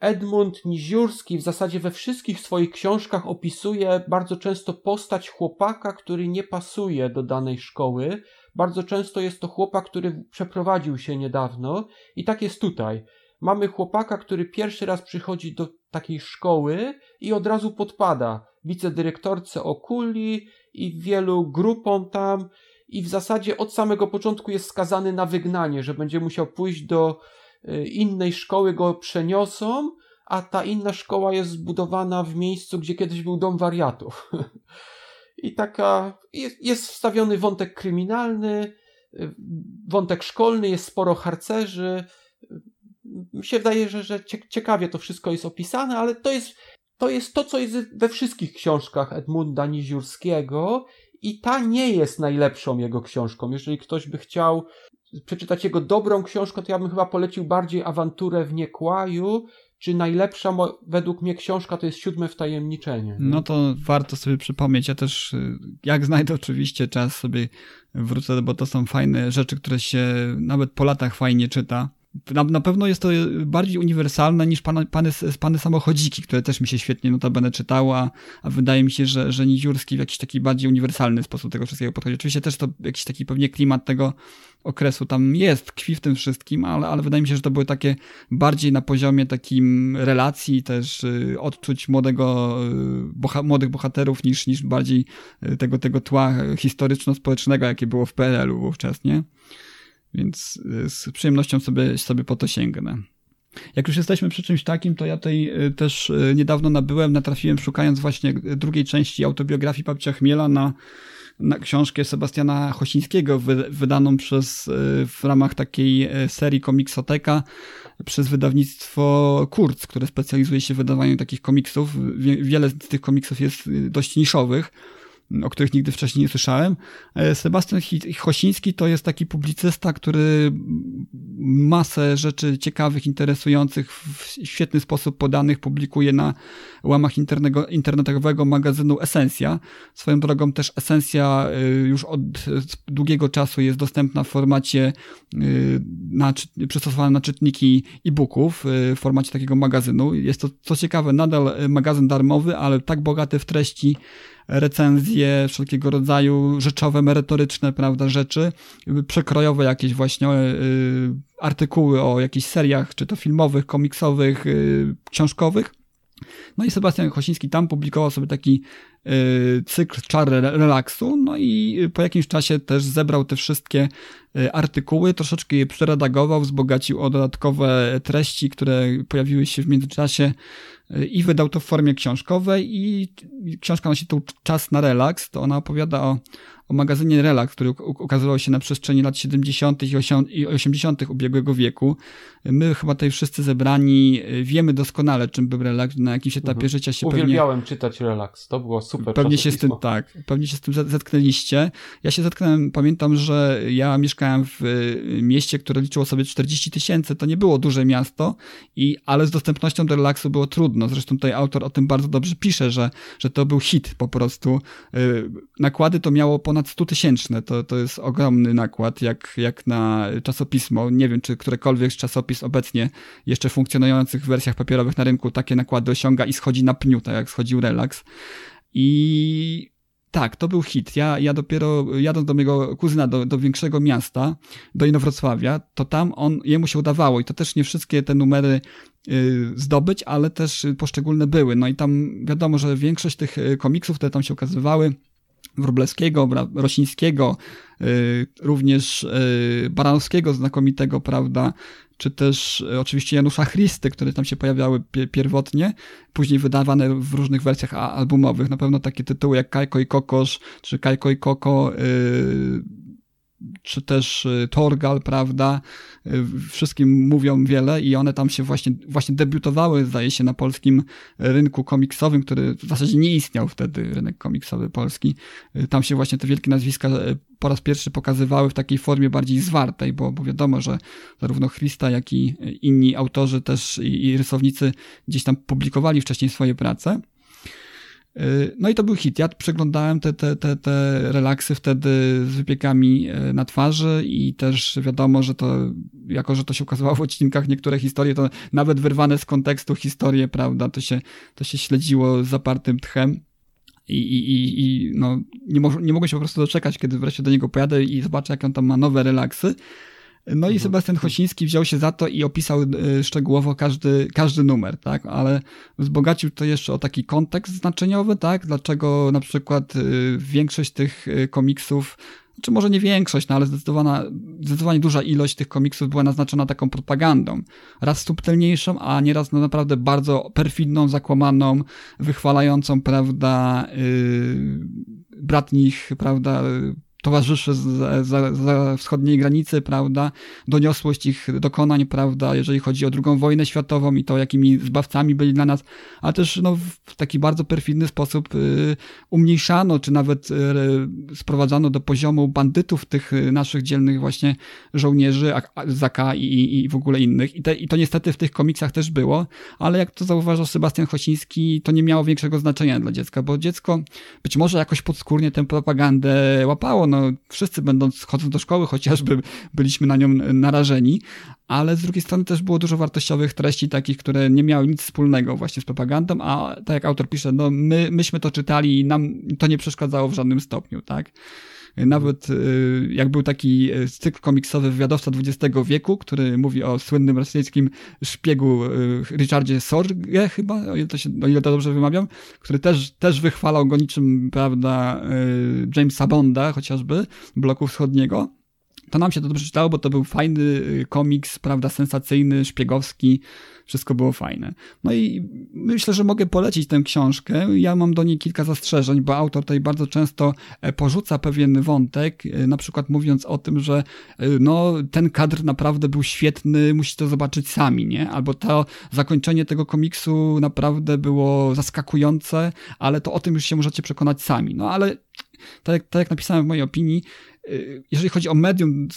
Edmund Niziurski w zasadzie we wszystkich swoich książkach opisuje bardzo często postać chłopaka, który nie pasuje do danej szkoły. Bardzo często jest to chłopak, który przeprowadził się niedawno i tak jest tutaj. Mamy chłopaka, który pierwszy raz przychodzi do takiej szkoły i od razu podpada wicedyrektorce Okuli i wielu grupom tam i w zasadzie od samego początku jest skazany na wygnanie, że będzie musiał pójść do innej szkoły go przeniosą, a ta inna szkoła jest zbudowana w miejscu, gdzie kiedyś był dom wariatów. I taka jest, jest wstawiony wątek kryminalny, y, wątek szkolny, jest sporo harcerzy. Mi się wydaje, że, że ciekawie to wszystko jest opisane, ale to jest, to jest to, co jest we wszystkich książkach Edmunda Niziurskiego i ta nie jest najlepszą jego książką. Jeżeli ktoś by chciał przeczytać jego dobrą książkę, to ja bym chyba polecił bardziej awanturę w Niekłaju, czy najlepsza według mnie książka to jest Siódme Wtajemniczenie. No to warto sobie przypomnieć. Ja też, y, jak znajdę oczywiście czas, sobie wrócę, bo to są fajne rzeczy, które się nawet po latach fajnie czyta. Na, na pewno jest to bardziej uniwersalne niż pana, pany, pany samochodziki, które też mi się świetnie notabene czytało, a, wydaje mi się, że, że Niziurski w jakiś taki bardziej uniwersalny sposób tego wszystkiego podchodzi. Oczywiście też to jakiś taki pewnie klimat tego okresu tam jest, tkwi w tym wszystkim, ale, ale wydaje mi się, że to były takie bardziej na poziomie takim relacji, też y, odczuć młodego, y, boha, młodych bohaterów niż, niż bardziej y, tego, tego tła historyczno-społecznego, jakie było w PRL-u wówczas, nie? Więc z przyjemnością sobie, sobie po to sięgnę. Jak już jesteśmy przy czymś takim, to ja tutaj też niedawno nabyłem, natrafiłem szukając właśnie drugiej części autobiografii Papcia Chmiela na na książkę Sebastiana Chosińskiego, wydaną przez, w ramach takiej serii Komiksoteka przez wydawnictwo Kurz, które specjalizuje się w wydawaniu takich komiksów. Wiele z tych komiksów jest dość niszowych o których nigdy wcześniej nie słyszałem. E, Sebastian Chosiński to jest taki publicysta, który masę rzeczy ciekawych, interesujących, w świetny sposób podanych publikuje na łamach internetowego magazynu Esencja. Swoją drogą też Esencja e, już od długiego czasu jest dostępna w formacie e, na, na czytniki e-booków w formacie takiego magazynu. Jest to, co ciekawe, nadal magazyn darmowy, ale tak bogaty w treści, recenzje, wszelkiego rodzaju rzeczowe, merytoryczne, prawda, rzeczy, przekrojowe jakieś właśnie y, artykuły o jakichś seriach, czy to filmowych, komiksowych, y, książkowych. No i Sebastian Chosiński tam publikował sobie taki y, cykl czar relaksu, no i po jakimś czasie też zebrał te wszystkie artykuły, troszeczkę je przeredagował, wzbogacił o dodatkowe treści, które pojawiły się w międzyczasie i wydał to w formie książkowej i książka nosi tu Czas na relaks, to ona opowiada o, o magazynie Relax, który ukazywał się na przestrzeni lat 70. i 80. ubiegłego wieku. My chyba tutaj wszyscy zebrani wiemy doskonale, czym był Relax, na jakimś etapie mhm. życia się Uwielbiałem pewnie... czytać Relax, to było super. Pewnie się z tym, tak, pewnie się z tym zetknęliście. Ja się zetknąłem, pamiętam, że ja mieszkałem w y, mieście, które liczyło sobie 40 tysięcy, to nie było duże miasto, i, ale z dostępnością do relaksu było trudno. Zresztą tutaj autor o tym bardzo dobrze pisze, że, że to był hit po prostu. Y, Nakłady to miało ponad 100 tysięczne, to, to jest ogromny nakład, jak, jak na czasopismo. Nie wiem, czy którekolwiek z czasopis obecnie jeszcze funkcjonujących w wersjach papierowych na rynku takie nakłady osiąga i schodzi na pniu, tak jak schodził relaks. I tak, to był hit. Ja, ja dopiero jadąc do mojego kuzyna, do, do większego miasta, do Inowrocławia, to tam on, jemu się udawało i to też nie wszystkie te numery zdobyć, ale też y, poszczególne były. No i tam wiadomo, że większość tych y, komiksów, które tam się ukazywały, Wróblewskiego, Rosińskiego, y, również y, Baranowskiego znakomitego, prawda, czy też y, oczywiście Janusza Christy, które tam się pojawiały pie- pierwotnie, później wydawane w różnych wersjach albumowych. Na pewno takie tytuły jak Kajko i Kokosz, czy Kajko i Koko, y, czy też y, Torgal, prawda? Y, Wszystkim mówią wiele i one tam się właśnie, właśnie debiutowały, zdaje się, na polskim rynku komiksowym, który w zasadzie nie istniał wtedy, rynek komiksowy polski. Y, Tam się właśnie te wielkie nazwiska po raz pierwszy pokazywały w takiej formie bardziej zwartej, bo, bo wiadomo, że zarówno Christa, jak i inni autorzy też i, i rysownicy gdzieś tam publikowali wcześniej swoje prace. Y, No i to był hit. Ja przeglądałem te, te, te, te relaksy wtedy z wypiekami y, na twarzy i też wiadomo, że to, jako że to się ukazywało w odcinkach, niektóre historie to nawet wyrwane z kontekstu historie, prawda, to się, to się śledziło z zapartym tchem. I, i, i, i no, nie, mo- nie mogłem się po prostu doczekać, kiedy wreszcie do niego pojadę i zobaczę, jak on tam ma nowe relaksy. No i Sebastian Chosiński wziął się za to i opisał y, szczegółowo każdy, każdy numer, tak, ale wzbogacił to jeszcze o taki kontekst znaczeniowy, tak, dlaczego na przykład y, większość tych y, komiksów, czy może nie większość, no ale zdecydowana, zdecydowanie duża ilość tych komiksów była naznaczona taką propagandą. Raz subtelniejszą, a nieraz no naprawdę bardzo perfidną, zakłamaną, wychwalającą, prawda, yy, bratnich, prawda, towarzyszy za, za, wschodniej granicy, prawda, doniosłość ich dokonań, prawda, jeżeli chodzi o drugą wojnę światową i to, jakimi zbawcami byli dla nas, ale też no, w taki bardzo perfidny sposób y, umniejszano, czy nawet y, sprowadzano do poziomu bandytów tych y, naszych dzielnych właśnie żołnierzy, a- a- Zaka i, i, w ogóle innych. I, te, I to niestety w tych komiksach też było, ale jak to zauważał Sebastian Chociński, to nie miało większego znaczenia dla dziecka, bo dziecko być może jakoś podskórnie tę propagandę łapało, no wszyscy będąc, chodząc do szkoły chociażby byliśmy na nią narażeni, ale z drugiej strony też było dużo wartościowych treści takich, które nie miały nic wspólnego właśnie z propagandą, a tak jak autor pisze, no my, myśmy to czytali i nam to nie przeszkadzało w żadnym stopniu, tak? Nawet y, jak był taki y, cykl komiksowy Wywiadowca XX wieku, który mówi o słynnym rosyjskim szpiegu y, Richardzie Sorge chyba, o ile to, się, o ile to dobrze wymawiam, który też, też wychwalał go niczym, prawda, y, Jamesa Bonda chociażby, bloku wschodniego. To nam się to dobrze czytało, bo to był fajny y, komiks, prawda, sensacyjny, szpiegowski, wszystko było fajne. No i myślę, że mogę polecić tę książkę. Ja mam do niej kilka zastrzeżeń, bo autor tutaj bardzo często e, porzuca pewien wątek, e, na przykład mówiąc o tym, że e, no, ten kadr naprawdę był świetny, musicie to zobaczyć sami, nie? Albo to zakończenie tego komiksu naprawdę było zaskakujące, ale to o tym już się możecie przekonać sami. No ale tak, tak jak napisałem w mojej opinii, jeżeli chodzi o medium,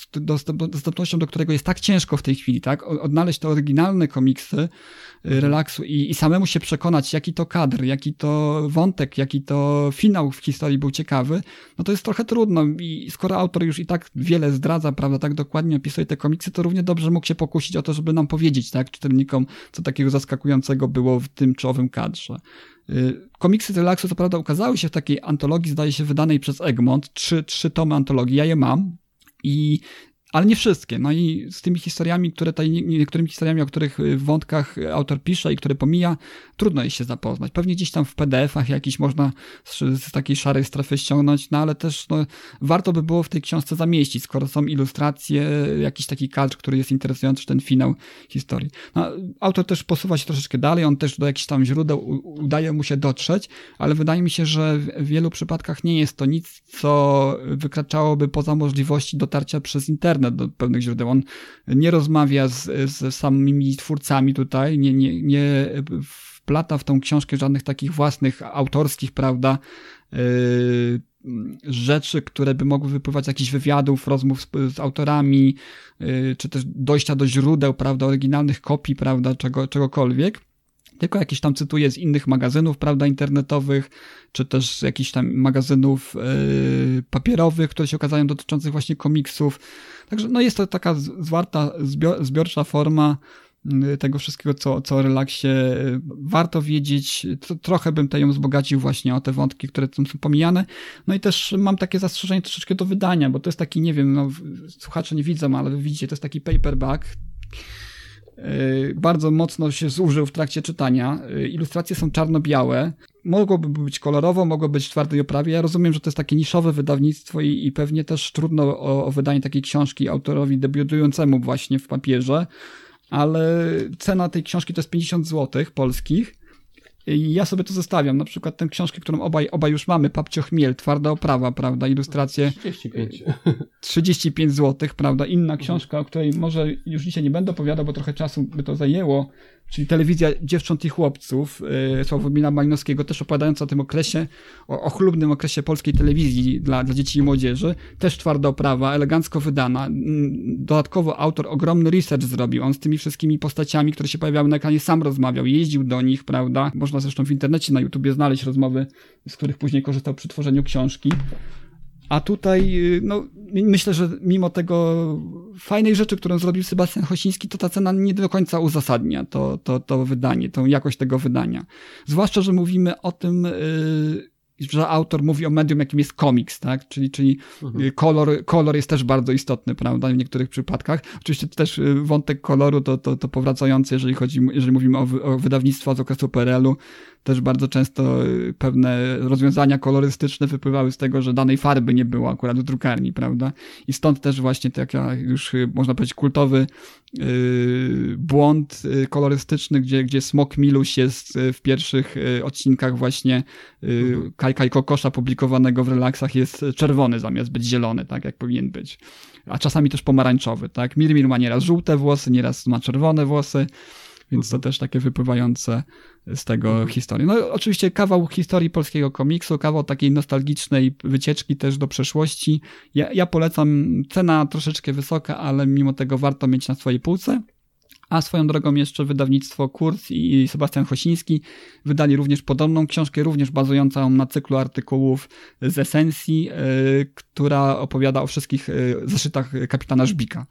dostępnością do którego jest tak ciężko w tej chwili, tak, odnaleźć te oryginalne komiksy y, relaksu i, i samemu się przekonać, jaki to kadr, jaki to wątek, jaki to finał w historii był ciekawy, no to jest trochę trudno i skoro autor już i tak wiele zdradza, prawda, tak dokładnie opisuje te komiksy, to równie dobrze mógł się pokusić o to, żeby nam powiedzieć, tak, czytelnikom, co takiego zaskakującego było w tym czy owym kadrze. Y, Komiksy z relaksu, co prawda, ukazały się w takiej antologii, zdaje się, wydanej przez Egmont. Trzy, trzy tomy antologii, ja je mam. I ale nie wszystkie. No i z tymi historiami, które tutaj, nie- niektórymi historiami, o których y, wątkach autor pisze i które pomija, trudno jest się zapoznać. Pewnie gdzieś tam w PDF-ach jakiś można z, z takiej szarej strefy ściągnąć, no ale też no, warto by było w tej książce zamieścić, skoro są ilustracje, jakiś taki kadr, który jest interesujący, ten finał historii. No, autor też posuwa się troszeczkę dalej, on też do jakichś tam źródeł udaje mu się dotrzeć, ale wydaje mi się, że w w wielu przypadkach nie jest to nic, co wykraczałoby poza możliwości dotarcia przez internet do pewnych źródeł. On nie rozmawia z, z samymi twórcami tutaj, nie, nie, nie wplata w tą książkę żadnych takich własnych, autorskich, prawda, yy, rzeczy, które by mogły wypływać z jakichś wywiadów, rozmów z, z autorami, yy, czy też dojścia do źródeł, prawda, oryginalnych kopii, prawda, czego, czegokolwiek tylko jakieś tam cytuję z innych magazynów, prawda, internetowych, czy też jakichś tam magazynów yy, papierowych, które się okazają dotyczących właśnie komiksów. Także no jest to taka zwarta, zbior, zbiorcza forma tego wszystkiego, co, co o relaksie yy, warto wiedzieć. Trochę bym tutaj ją wzbogacił właśnie o te wątki, które tam są pomijane. No i też mam takie zastrzeżenie troszeczkę do wydania, bo to jest taki, nie wiem, no, słuchacze nie widzą, ale widzicie, to jest taki paperback bardzo mocno się zużył w trakcie czytania. Y, ilustracje są czarno-białe. Mogłoby być kolorowo, mogło być w twardej oprawie. Ja rozumiem, że to jest takie niszowe wydawnictwo i, i pewnie też trudno o, o wydanie takiej książki autorowi debiutującemu właśnie w papierze, ale cena tej książki to jest 50 zł polskich. Ja sobie to zostawiam. Na przykład tę książkę, którą obaj, obaj już mamy, Papcio Chmiel, twarda oprawa, prawda, ilustracje. 35. 35 zł, prawda, inna książka, o której może już dzisiaj nie będę opowiadał, bo trochę czasu by to zajęło, czyli telewizja dziewcząt i chłopców yy, Sławomira Malinowskiego, też opowiadająca o tym okresie, o, o chlubnym okresie polskiej telewizji dla, dla dzieci i młodzieży, też twarda oprawa, elegancko wydana. Dodatkowo autor ogromny research zrobił, on z tymi wszystkimi postaciami, które się pojawiały na ekranie, sam rozmawiał, jeździł do nich, prawda, można zresztą w internecie na YouTubie znaleźć rozmowy, z których później korzystał przy tworzeniu książki. A tutaj, y, no, myślę, że mimo tego fajnej rzeczy, którą zrobił Sebastian Chosiński, to ta cena nie do końca uzasadnia to, to, to wydanie, tą jakość tego wydania. Zwłaszcza, że mówimy o tym, yy, że autor mówi o medium, jakim jest komiks, tak? Czyli, czyli mhm. kolor, kolor jest też bardzo istotny, prawda? W niektórych przypadkach. Oczywiście też y, wątek koloru to, to, to powracający, jeżeli chodzi, jeżeli mówimy o, o wydawnictwa z okresu PRL-u, też bardzo często y, pewne rozwiązania kolorystyczne wypływały z tego, że danej farby nie było akurat w drukarni, prawda? I stąd też właśnie taki już y, można powiedzieć kultowy yy, błąd kolorystyczny, gdzie, gdzie Smok Miluś jest y, w pierwszych odcinkach właśnie yy, Kajka i Kokosza publikowanego w relaksach jest czerwony zamiast być zielony, tak jak powinien być. A czasami też pomarańczowy, tak? Mirmir ma nieraz żółte włosy, nieraz ma czerwone włosy, więc to też takie wypływające z tego mhm. historii. No oczywiście kawał historii polskiego komiksu, kawał takiej nostalgicznej wycieczki też do przeszłości. Ja, ja polecam, cena troszeczkę wysoka, ale mimo tego warto mieć na swojej półce. A swoją drogą jeszcze wydawnictwo Kurz i Sebastian Chosiński wydali również podobną książkę, również bazującą na cyklu artykułów z esencji, e, która opowiada o wszystkich e, zeszytach kapitana Żbika.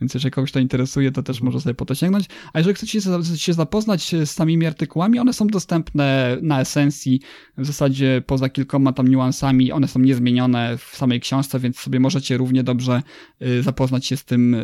Więc jeżeli kogoś to interesuje, to też może sobie po to sięgnąć. A jeżeli chcecie się zapoznać z samymi artykułami, one są dostępne na esencji, w zasadzie poza kilkoma tam niuansami, one są niezmienione w samej książce, więc sobie możecie równie dobrze e, zapoznać się z tym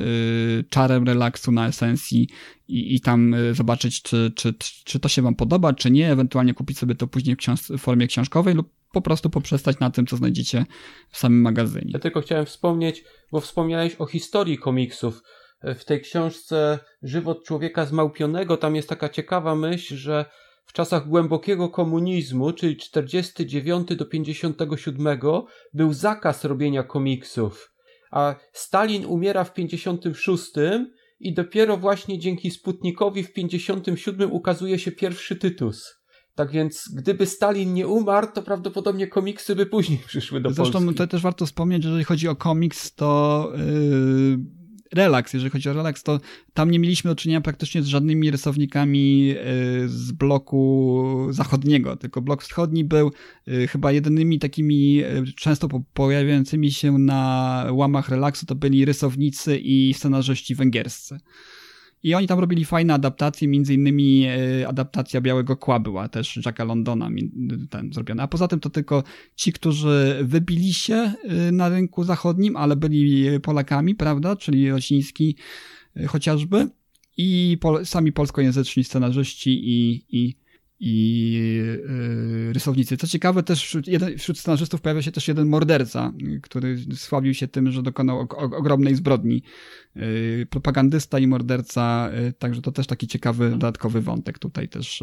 czarem relaksu na esencji i, i tam y, zobaczyć, czy, czy, czy to się Wam podoba, czy nie, ewentualnie kupić sobie to później w, książ- w formie książkowej lub po prostu poprzestać na tym, co znajdziecie w samym magazynie. Ja tylko chciałem wspomnieć, bo wspomniałeś o historii komiksów. W tej książce Żywot człowieka zmałpionego tam jest taka ciekawa myśl, że w czasach głębokiego komunizmu, czyli 49 do 57, był zakaz robienia komiksów, a Stalin umiera w 56 i dopiero właśnie dzięki Sputnikowi w 57 ukazuje się pierwszy Tytus. Tak więc, gdyby Stalin nie umarł, to prawdopodobnie komiksy by później (laughs) przyszły do Zresztą Polski. to też warto wspomnieć, że jeżeli chodzi o komiks, to yy, relaks, jeżeli chodzi o relaks, to tam nie mieliśmy do czynienia praktycznie z żadnymi rysownikami e, z bloku zachodniego, tylko blok wschodni był e, chyba jedynymi takimi e, często pojawiającymi się na łamach relaksu to byli rysownicy i scenarzyści węgierscy. I oni tam robili fajne adaptacje, między innymi e, adaptacja Białego Kła była też Jacka Londona ten zrobiona. A poza tym to tylko ci, którzy wybili się e, na rynku zachodnim, ale byli Polakami, prawda, czyli Rosiński e, chociażby i pol sami polskojęzyczni scenarzyści i, i i yy, rysownicy. Co ciekawe, też wśród, jeden, wśród scenarzystów pojawia się też jeden morderca, który sławił się tym, że dokonał o, o, ogromnej zbrodni. Yy, propagandysta i morderca, yy, także to też taki ciekawy, dodatkowy wątek tutaj też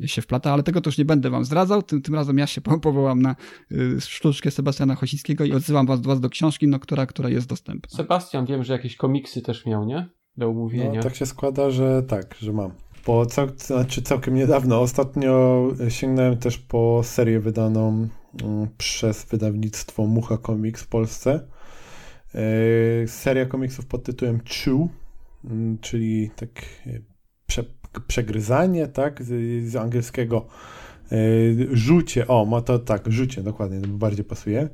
y, się wplata, ale tego to już nie będę wam zdradzał. Tym, tym razem ja się powołam na y, sztuczkę Sebastiana Chosickiego i odzywam was, was do książki, no, która, która jest dostępna. Sebastian, wiem, że jakieś komiksy też miał, nie? Do omówienia. No, tak się składa, że tak, że mam. Po cał, znaczy całkiem niedawno. Ostatnio sięgnąłem też po serię wydaną mm, przez wydawnictwo Mucha Comics w Polsce. E, seria komiksów pod tytułem Chew, mm, czyli tak e, prze, przegryzanie, tak, z, z angielskiego e, rzucie, o, ma to tak, rzucie, dokładnie, to bardziej pasuje,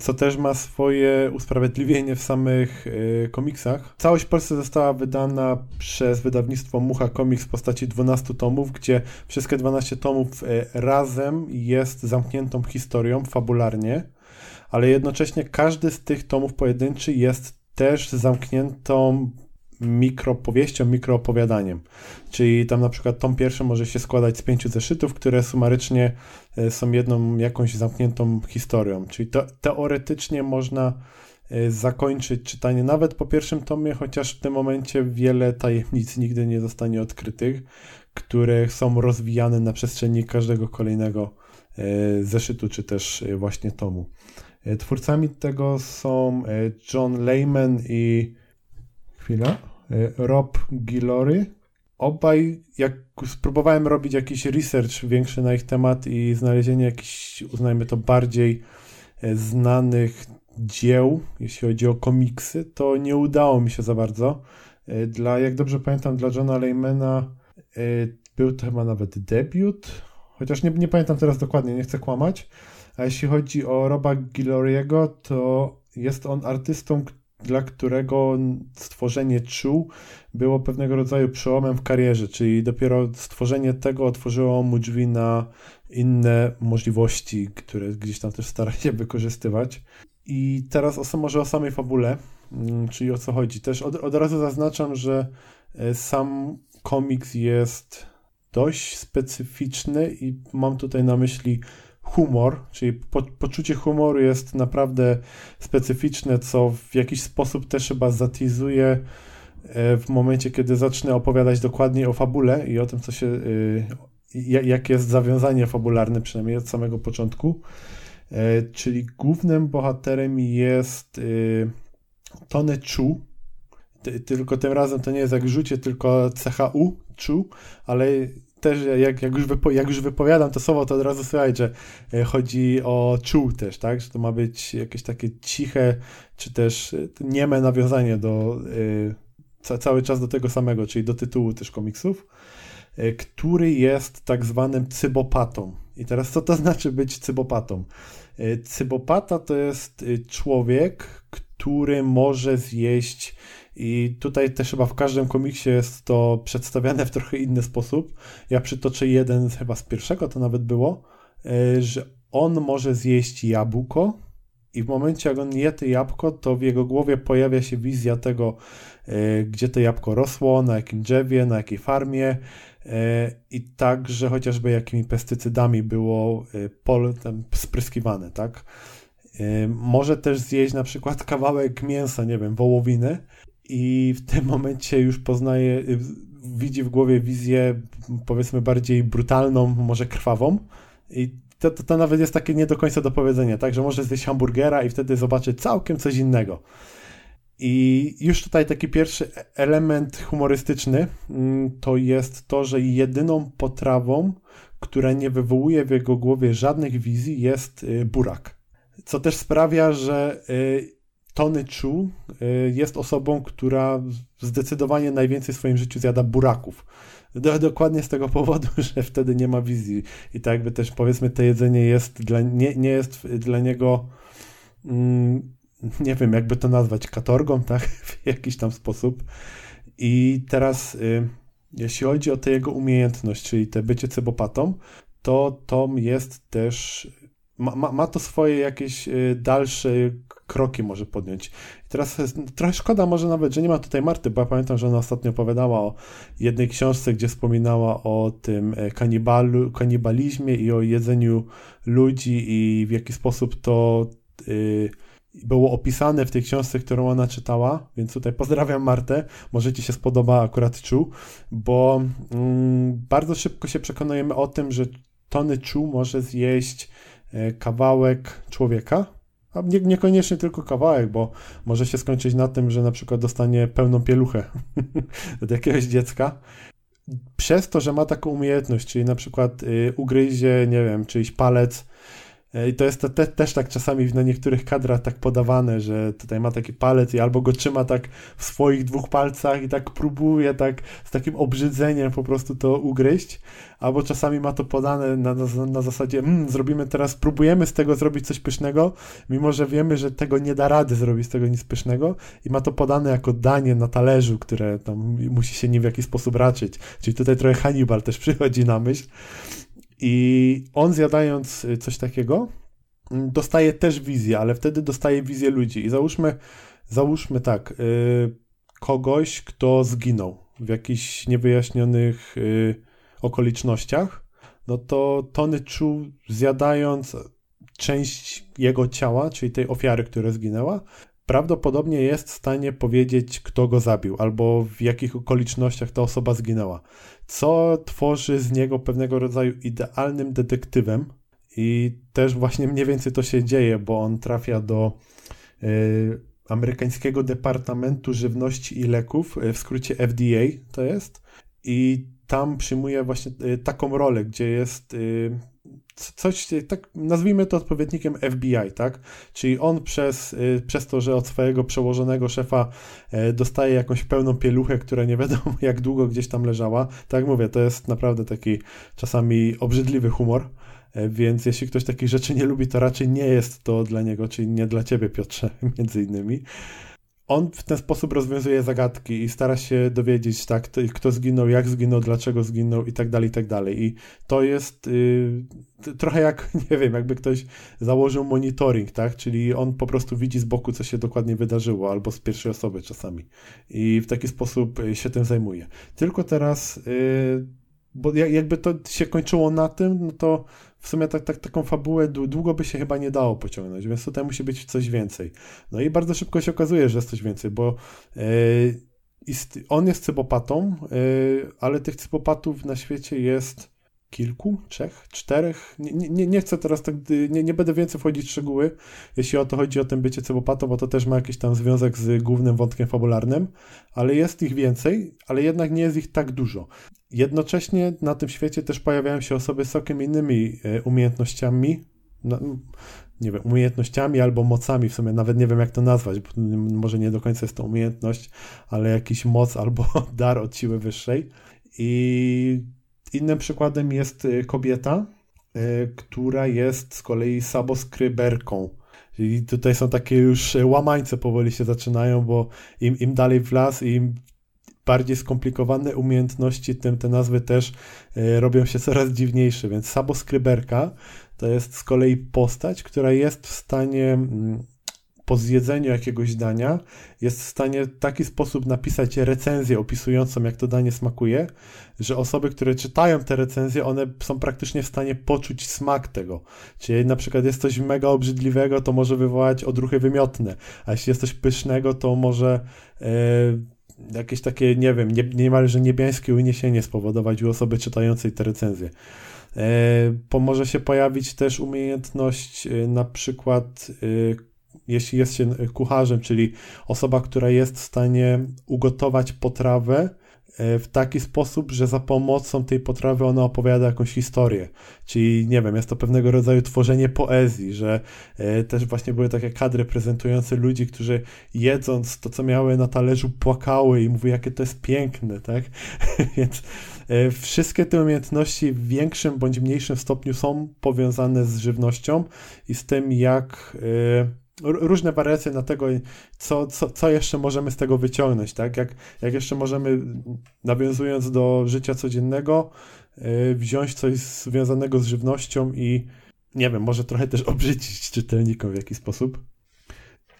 co też ma swoje usprawiedliwienie w samych komiksach. Całość w Polsce została wydana przez wydawnictwo Mucha Comics w postaci 12 tomów, gdzie wszystkie 12 tomów razem jest zamkniętą historią fabularnie ale jednocześnie każdy z tych tomów pojedynczy jest też zamkniętą mikropowieścią, mikroopowiadaniem. Czyli tam na przykład tom pierwszy może się składać z pięciu zeszytów, które sumarycznie e, są jedną jakąś zamkniętą historią. Czyli teoretycznie można e, zakończyć czytanie nawet po pierwszym tomie, chociaż w tym momencie wiele tajemnic nigdy nie zostanie odkrytych, które są rozwijane na przestrzeni każdego kolejnego e, zeszytu, czy też właśnie tomu. Twórcami tego są John Lehman i chwila, Rob Guillory. Obaj, jak spróbowałem robić jakiś research większy na ich temat i znalezienie jakichś, uznajmy to, bardziej znanych dzieł, jeśli chodzi o komiksy, to nie udało mi się za bardzo. Dla, jak dobrze pamiętam, dla Johna Leymana był to chyba nawet debiut, chociaż nie, nie pamiętam teraz dokładnie, nie chcę kłamać. A jeśli chodzi o Roba Giloriego, to jest on artystą, dla którego stworzenie Chu było pewnego rodzaju przełomem w karierze, czyli dopiero stworzenie tego otworzyło mu drzwi na inne możliwości, które gdzieś tam też stara się wykorzystywać. I teraz o, może o samej fabule, mm, czyli o co chodzi. Też od, od razu zaznaczam, że e, sam komiks jest dość specyficzny i mam tutaj na myśli humor, czyli po, poczucie humoru jest naprawdę specyficzne, co w jakiś sposób też chyba zatizuje e, w momencie, kiedy zacznę opowiadać dokładniej o fabule i o tym, co się, e, jakie jest zawiązanie fabularne, przynajmniej od samego początku. E, czyli głównym bohaterem jest Tony Chu, tylko tym razem to nie jest jak rzucie, tylko CHU, Chu, ale też jak, jak, już wypo, jak już wypowiadam to słowo, to od razu słuchaj, że e, chodzi o czuł też, tak? Że to ma być jakieś takie ciche, czy też e, nieme nawiązanie do y, cały czas do tego samego, czyli do tytułu też komiksów, który jest tak zwanym cybopatą. I teraz co to (laughs) znaczy być cybopatą? Cybopata to jest człowiek, który może zjeść i tutaj też chyba w każdym komiksie jest to przedstawiane w trochę inny sposób. Ja przytoczę jeden chyba z pierwszego, to nawet było, e, że on może zjeść jabłko i w momencie, jak on je to jabłko, to w jego głowie pojawia się wizja tego, e, gdzie to jabłko rosło, na jakim drzewie, na jakiej farmie e, i także chociażby jakimi pestycydami było pol tam spryskiwane, tak? Może też zjeść na przykład kawałek mięsa, nie wiem, wołowiny i w tym momencie już poznaje, y, widzi w głowie wizję powiedzmy bardziej brutalną, może krwawą i to, to, to nawet jest takie nie do końca do powiedzenia, tak, że może zjeść hamburgera i wtedy zobaczy całkiem coś innego. I już tutaj taki pierwszy element humorystyczny mm, to jest to, że jedyną potrawą, która nie wywołuje w jego głowie żadnych wizji, jest y, burak. Co też sprawia, że y, Tony Chu y, jest osobą, która zdecydowanie najwięcej w swoim życiu zjada buraków. Dokładnie z tego powodu, (laughs) że wtedy nie ma wizji. I tak jakby też powiedzmy, to jedzenie jest dla, nie, nie jest dla niego, mm, nie wiem, jakby to nazwać, katorgą, (laughs) tak? W jakiś tam sposób. I teraz, y, jeśli chodzi o tę jego umiejętność, czyli te bycie cebopatą, to Tom jest też ma, ma, to swoje jakieś y, dalsze kroki może podjąć. I teraz trochę szkoda może nawet, że nie ma tutaj Marty, bo ja pamiętam, że ona ostatnio opowiadała o jednej książce, gdzie wspominała o tym e, kanibalu, kanibalizmie i o jedzeniu ludzi i w jaki sposób to yy, było opisane w tej książce, którą ona czytała, więc tutaj pozdrawiam Martę, może Ci się spodoba akurat Czu, bo mm, bardzo szybko się przekonujemy o tym, że Tony Czu może zjeść e, kawałek człowieka, a nie, niekoniecznie tylko kawałek, bo może się skończyć na tym, że na przykład dostanie pełną pieluchę (laughs) od jakiegoś dziecka. przez to, że ma taką umiejętność, czyli na przykład y, ugryzie, nie wiem, czyjś palec, i to jest te, te, też tak czasami na niektórych kadrach tak podawane, że tutaj ma taki palec i albo go trzyma tak w swoich dwóch palcach i tak próbuje tak z takim obrzydzeniem po prostu to ugryźć, albo czasami ma to podane na, na, na zasadzie mmm, zrobimy teraz, próbujemy z tego zrobić coś pysznego, mimo że wiemy, że tego nie da rady zrobić z tego nic pysznego i ma to podane jako danie na talerzu, które tam musi się nie w jakiś sposób raczyć. Czyli tutaj trochę Hannibal też (laughs) przychodzi na myśl. I on zjadając coś takiego, mm, dostaje też wizję, ale wtedy dostaje wizję ludzi. I załóżmy, załóżmy tak, yy, kogoś, kto zginął w jakichś niewyjaśnionych yy, okolicznościach, no to Tony czuł, zjadając część jego ciała, czyli tej ofiary, która zginęła, prawdopodobnie jest w stanie powiedzieć, kto go zabił, albo w jakich okolicznościach ta osoba zginęła. Co tworzy z niego pewnego rodzaju idealnym detektywem. I też właśnie mniej więcej to się dzieje, bo on trafia do y, amerykańskiego Departamentu Żywności i Leków, w skrócie FDA to jest. I tam przyjmuje właśnie y, taką rolę, gdzie jest y, coś, tak nazwijmy to odpowiednikiem FBI, tak? Czyli on przez, y, przez to, że od swojego przełożonego szefa dostaje jakąś pełną pieluchę, która nie wiadomo (laughs) jak długo gdzieś tam leżała, tak mówię, to jest naprawdę taki czasami obrzydliwy humor, więc jeśli ktoś takich rzeczy nie lubi, to raczej nie jest to dla niego, czyli nie dla ciebie, Piotrze, (laughs) między innymi on w ten sposób rozwiązuje zagadki i stara się dowiedzieć, tak, kto zginął, jak zginął, dlaczego zginął i tak dalej, i tak dalej. I to jest y, trochę jak, (laughs) nie wiem, jakby ktoś założył monitoring, tak, czyli on po prostu widzi z boku, co się dokładnie wydarzyło, albo z pierwszej osoby czasami. I w taki sposób y, się tym zajmuje. Tylko teraz, y, bo jakby to się kończyło na tym, no to w sumie tak, tak, taką fabułę długo by się chyba nie dało pociągnąć, więc tutaj musi być coś więcej. No i bardzo szybko się okazuje, że jest coś więcej, bo yy, on jest cybopatą, yy, ale tych cybopatów na świecie jest kilku, trzech, czterech. Nie, nie, nie chcę teraz tak, nie, nie będę więcej wchodzić w szczegóły, jeśli o to chodzi o tym bycie cebopatą, bo to też ma jakiś tam związek z głównym wątkiem fabularnym, ale jest ich więcej, ale jednak nie jest ich tak dużo. Jednocześnie na tym świecie też pojawiają się osoby z całkiem innymi e, umiejętnościami, no, nie wiem, umiejętnościami albo mocami, w sumie nawet nie wiem jak to nazwać, bo może nie do końca jest to umiejętność, ale jakiś moc albo (laughs) dar od siły wyższej. I Innym przykładem jest y, kobieta, y, która jest z kolei saboskryberką. I tutaj są takie już łamańce powoli się zaczynają, bo im, im dalej w las, im bardziej skomplikowane umiejętności, tym te nazwy też y, robią się coraz dziwniejsze. Więc saboskryberka to jest z kolei postać, która jest w stanie mm, po zjedzeniu jakiegoś dania jest w stanie w taki sposób napisać recenzję opisującą, jak to danie smakuje, że osoby, które czytają te recenzje, one są praktycznie w stanie poczuć smak tego. Czyli na przykład jest coś mega obrzydliwego, to może wywołać odruchy wymiotne, a jeśli jest coś pysznego, to może e, jakieś takie, nie wiem, nie, niemalże niebiańskie uniesienie spowodować u osoby czytającej te recenzje. E, pomoże się pojawić też umiejętność e, na przykład jeśli jest się kucharzem, czyli osoba, która jest w stanie ugotować potrawę e, w taki sposób, że za pomocą tej potrawy ona opowiada jakąś historię. Czyli, nie wiem, jest to pewnego rodzaju tworzenie poezji, że e, też właśnie były takie kadry prezentujące ludzi, którzy jedząc to, co miały na talerzu, płakały i mówiły, jakie to jest piękne, tak? (laughs) Więc e, wszystkie te umiejętności w większym bądź mniejszym stopniu są powiązane z żywnością i z tym, jak różne wariacje na tego, co, co, co jeszcze możemy z tego wyciągnąć, tak? Jak, jak jeszcze możemy, nawiązując do życia codziennego, yy, wziąć coś związanego z żywnością i nie wiem, może trochę też obrzydzić czytelnikom w jakiś sposób.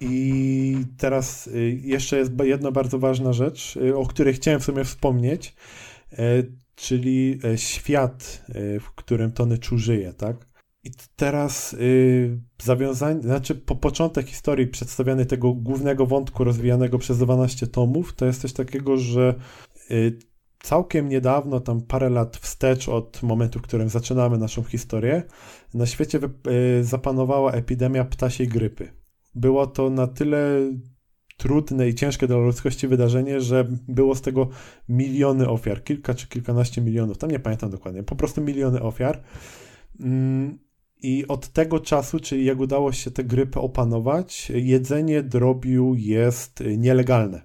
I teraz yy, jeszcze jest jedna bardzo ważna rzecz, yy, o której chciałem w sumie wspomnieć, czyli świat, w którym Tony Chu żyje, tak? I teraz yy, zawiązanie, znaczy po początek historii przedstawiany tego głównego wątku rozwijanego przez 12 tomów, to jest coś takiego, że yy, całkiem niedawno, tam parę lat wstecz od momentu, w którym zaczynamy naszą historię, na świecie yy, zapanowała epidemia ptasiej grypy. Było to na tyle trudne i ciężkie dla ludzkości wydarzenie, że było z tego miliony ofiar, kilka czy kilkanaście milionów, tam nie pamiętam dokładnie, po prostu miliony ofiar. I od tego czasu, czyli jak udało się tę grypę opanować, jedzenie drobiu jest nielegalne.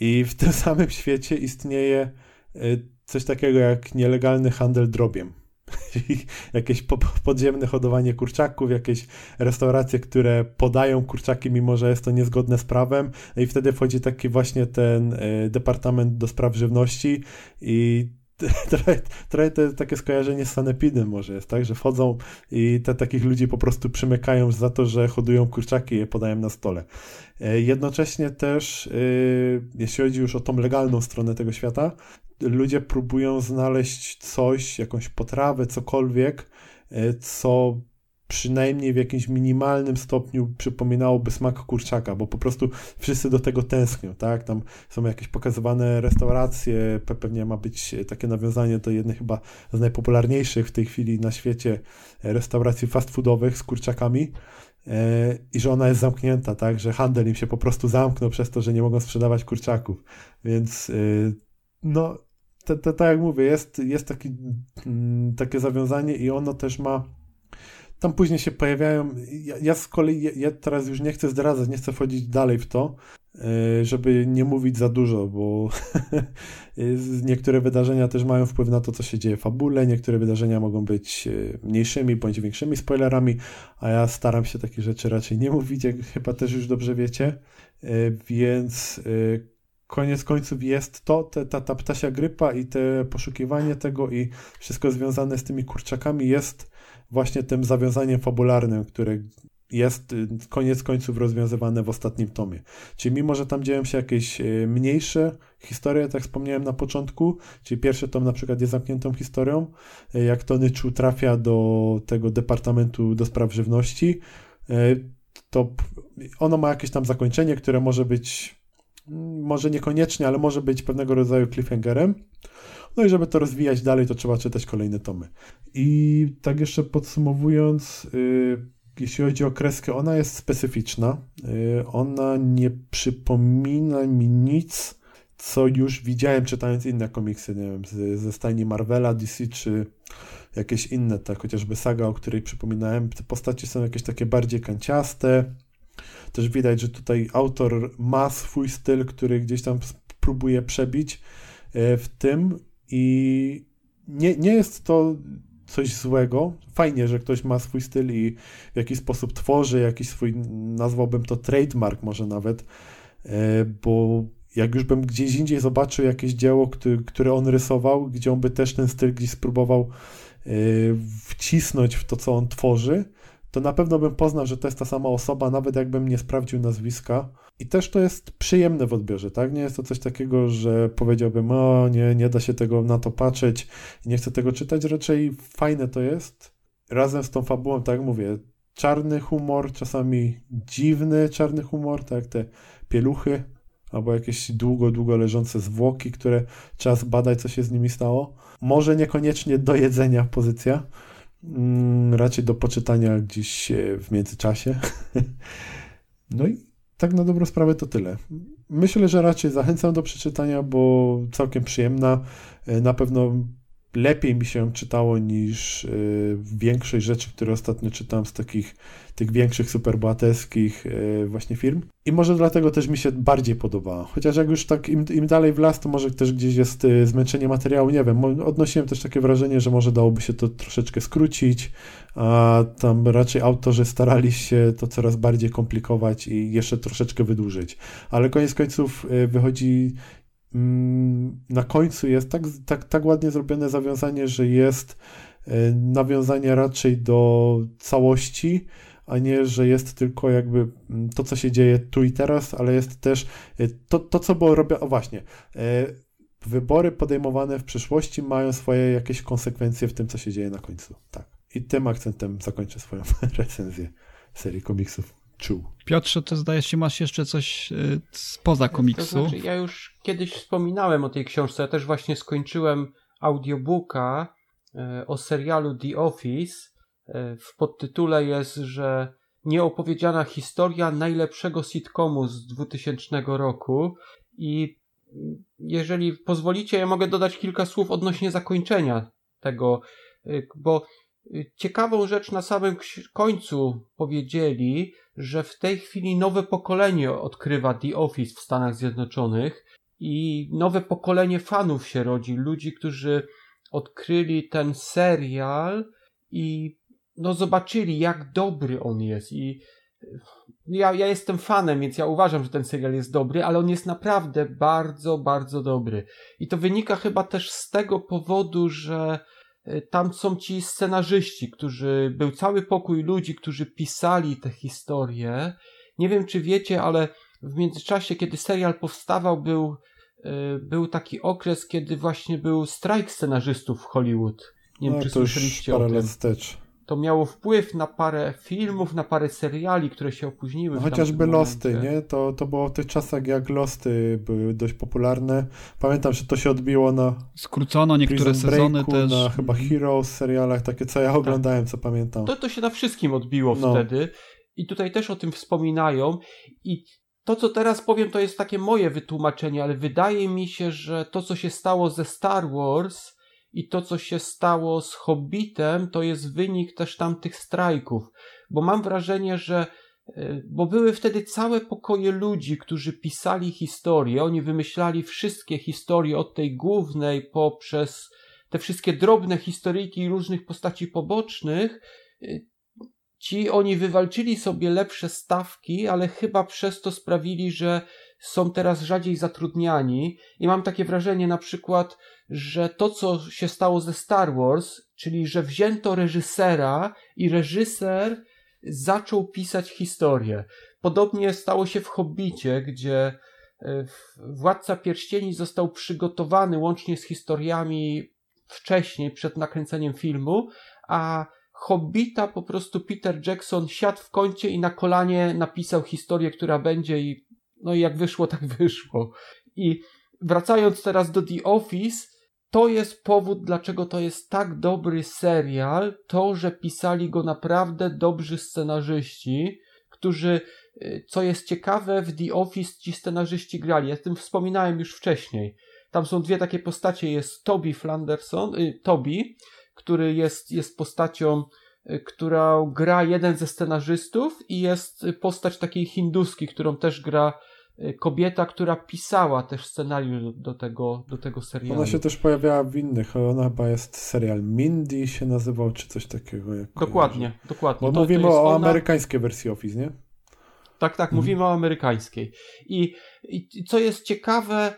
I w tym (laughs) samym świecie istnieje y, coś takiego jak nielegalny handel drobiem. (laughs) jakieś podziemne hodowanie kurczaków, jakieś restauracje, które podają kurczaki, mimo że jest to niezgodne z prawem. No I wtedy wchodzi taki właśnie ten y, Departament do Spraw Żywności i (laughs) trochę, to takie skojarzenie z sanepidem może jest, tak, że wchodzą i te takich ludzi po prostu przymykają za to, że hodują kurczaki i je podają na stole. E, jednocześnie też, y, jeśli chodzi już o tą legalną stronę tego świata, ludzie próbują znaleźć coś, jakąś potrawę, cokolwiek, e, co przynajmniej w jakimś minimalnym stopniu przypominałoby smak kurczaka, bo po prostu wszyscy do tego tęsknią, tak? Tam są jakieś pokazywane restauracje, pewnie ma być takie nawiązanie do jednej chyba z najpopularniejszych w tej chwili na świecie restauracji fast foodowych z kurczakami e, i że ona jest zamknięta, tak? Że handel im się po prostu zamknął przez to, że nie mogą sprzedawać kurczaków. Więc e, no, tak jak mówię, jest, jest taki, mm, takie zawiązanie i ono też ma tam później się pojawiają. Ja, ja z kolei, ja, ja, teraz już nie chcę zdradzać, nie chcę wchodzić dalej w to, e, żeby nie mówić za dużo, bo (laughs) niektóre wydarzenia też mają wpływ na to, co się dzieje w fabule, niektóre wydarzenia mogą być e, mniejszymi bądź większymi spoilerami, a ja staram się takich rzeczy raczej nie mówić, jak chyba też już dobrze wiecie, e, więc koniec końców jest to, te, ta, ta ptasia grypa i te poszukiwanie tego i wszystko związane z tymi kurczakami jest właśnie tym zawiązaniem fabularnym, które jest y, koniec końców rozwiązywane w ostatnim tomie. Czyli mimo, że tam dzieją się jakieś y, mniejsze historie, tak wspomniałem na początku, czyli pierwszy tom na przykład jest zamkniętą historią, y, jak Tony Chu trafia do tego Departamentu do Spraw Żywności, to ono ma jakieś tam zakończenie, które może być mm, może niekoniecznie, ale może być pewnego rodzaju cliffhangerem. No i żeby to rozwijać dalej, to trzeba czytać kolejne tomy. I tak jeszcze podsumowując, yy, jeśli chodzi o kreskę, ona jest specyficzna. Yy, ona nie przypomina mi nic, co już widziałem czytając inne komiksy, nie wiem, z, ze stajni Marvela, DC czy jakieś inne, tak chociażby saga, o której przypominałem. Te postacie są jakieś takie bardziej kanciaste. Też widać, że tutaj autor ma swój styl, który gdzieś tam próbuje przebić yy, w tym i nie, nie jest to coś złego. Fajnie, że ktoś ma swój styl i w jakiś sposób tworzy jakiś swój, nazwałbym to trademark może nawet, e, bo jak już bym gdzieś indziej zobaczył jakieś dzieło, które on rysował, gdzie on by też ten styl gdzieś spróbował e, wcisnąć w to, co on tworzy, to na pewno bym poznał, że to jest ta sama osoba, nawet jakbym nie sprawdził nazwiska. I też to jest przyjemne w odbiorze, tak? Nie jest to coś takiego, że powiedziałbym, o nie, nie da się tego na to patrzeć, nie chcę tego czytać, raczej fajne to jest. Razem z tą fabułą, tak mówię, czarny humor, czasami dziwny czarny humor, tak te pieluchy, albo jakieś długo, długo leżące zwłoki, które trzeba zbadać, co się z nimi stało. Może niekoniecznie do jedzenia pozycja, mm, raczej do poczytania gdzieś w międzyczasie. (laughs) no i tak na dobrą sprawę to tyle. Myślę, że raczej zachęcam do przeczytania, bo całkiem przyjemna. E, na pewno lepiej mi się czytało niż y, większość rzeczy, które ostatnio czytałem z takich tych większych superbohaterskich y, właśnie firm. I może dlatego też mi się bardziej podobała. Chociaż jak już tak im, im dalej w las, to może też gdzieś jest y, zmęczenie materiału, nie wiem. Odnosiłem też takie wrażenie, że może dałoby się to troszeczkę skrócić, a tam raczej autorzy starali się to coraz bardziej komplikować i jeszcze troszeczkę wydłużyć. Ale koniec końców wychodzi Mm, na końcu jest tak, tak, tak ładnie zrobione zawiązanie, że jest e, nawiązanie raczej do całości, a nie, że jest tylko jakby mm, to, co się dzieje tu i teraz, ale jest też e, to, to co było robione. O właśnie, e, wybory podejmowane w przyszłości mają swoje jakieś konsekwencje w tym, co się dzieje na końcu. Tak. I tym akcentem zakończę swoją (laughs) recenzję serii komiksów czuł. Piotrze, to zdaje się, masz jeszcze coś y, spoza komiksu. To znaczy, ja już kiedyś wspominałem o tej książce. Ja też właśnie skończyłem audiobooka y, o serialu The Office. Y, w podtytule jest, że nieopowiedziana historia najlepszego sitcomu z 2000 roku i jeżeli pozwolicie, ja mogę dodać kilka słów odnośnie zakończenia tego, bo ciekawą rzecz na samym końcu powiedzieli, że w tej chwili nowe pokolenie odkrywa The Office w Stanach Zjednoczonych i nowe pokolenie fanów się rodzi, ludzi, którzy odkryli ten serial i no zobaczyli, jak dobry on jest i ja, ja jestem fanem, więc ja uważam, że ten serial jest dobry, ale on jest naprawdę bardzo, bardzo dobry. I to wynika chyba też z tego powodu, że tam są ci scenarzyści, którzy, był cały pokój ludzi, którzy pisali te historie. Nie wiem, czy wiecie, ale w międzyczasie, kiedy serial powstawał, był, e, był taki okres, kiedy właśnie był strajk scenarzystów w Hollywood. Nie wiem, no, czy to słyszeliście już parę o tym. wstecz to miało wpływ na parę filmów, na parę seriali, które się opóźniły. No, chociażby Losty, nie? To, to było w tych czasach, jak Losty były dość popularne. Pamiętam, że to się odbiło na. Skrócono niektóre Prison sezony Breaku, też. Na chyba Heroes serialach, takie co ja Tak. oglądałem, co pamiętam. To, to się na wszystkim odbiło No. wtedy. I tutaj też o tym wspominają. I to, co teraz powiem, to jest takie moje wytłumaczenie, ale wydaje mi się, że to, co się stało ze Star Wars i to, co się stało z Hobbitem, to jest wynik też tamtych strajków. Bo mam wrażenie, że e, bo były wtedy całe pokoje ludzi, którzy pisali historie. Oni wymyślali wszystkie historie od tej głównej poprzez te wszystkie drobne historyjki różnych postaci pobocznych. E, Ci oni wywalczyli sobie lepsze stawki, ale chyba przez to sprawili, że są teraz rzadziej zatrudniani. I mam takie wrażenie na przykład, że to, co się stało ze Star Wars, czyli że wzięto reżysera i reżyser zaczął pisać historię. Podobnie stało się w Hobbicie, gdzie e, Władca Pierścieni został przygotowany łącznie z historiami wcześniej, przed nakręceniem filmu, a Hobbita po prostu Peter Jackson siadł w kącie i na kolanie napisał historię, która będzie i no i jak wyszło, tak (laughs) wyszło. I wracając teraz do The Office, to jest powód, dlaczego to jest tak dobry serial, to, że pisali go naprawdę dobrzy scenarzyści, którzy, y, co jest ciekawe, w The Office ci scenarzyści grali. Ja o tym wspominałem już wcześniej. Tam są dwie takie postacie, jest Toby Flanderson, y, Toby, który jest, jest postacią, która gra jeden ze scenarzystów i jest postać takiej hinduskiej, którą też gra y, kobieta, która pisała też scenariusz do, tego, do tego serialu. Ona się też pojawiała w innych, ona chyba jest serial Mindy się nazywał, czy coś takiego. Dokładnie, kojarzę. dokładnie. Bo To- to mówimy jest o ona- amerykańskiej wersji Office, nie? Tak, tak, Mhm. mówimy o amerykańskiej. I, I co jest ciekawe,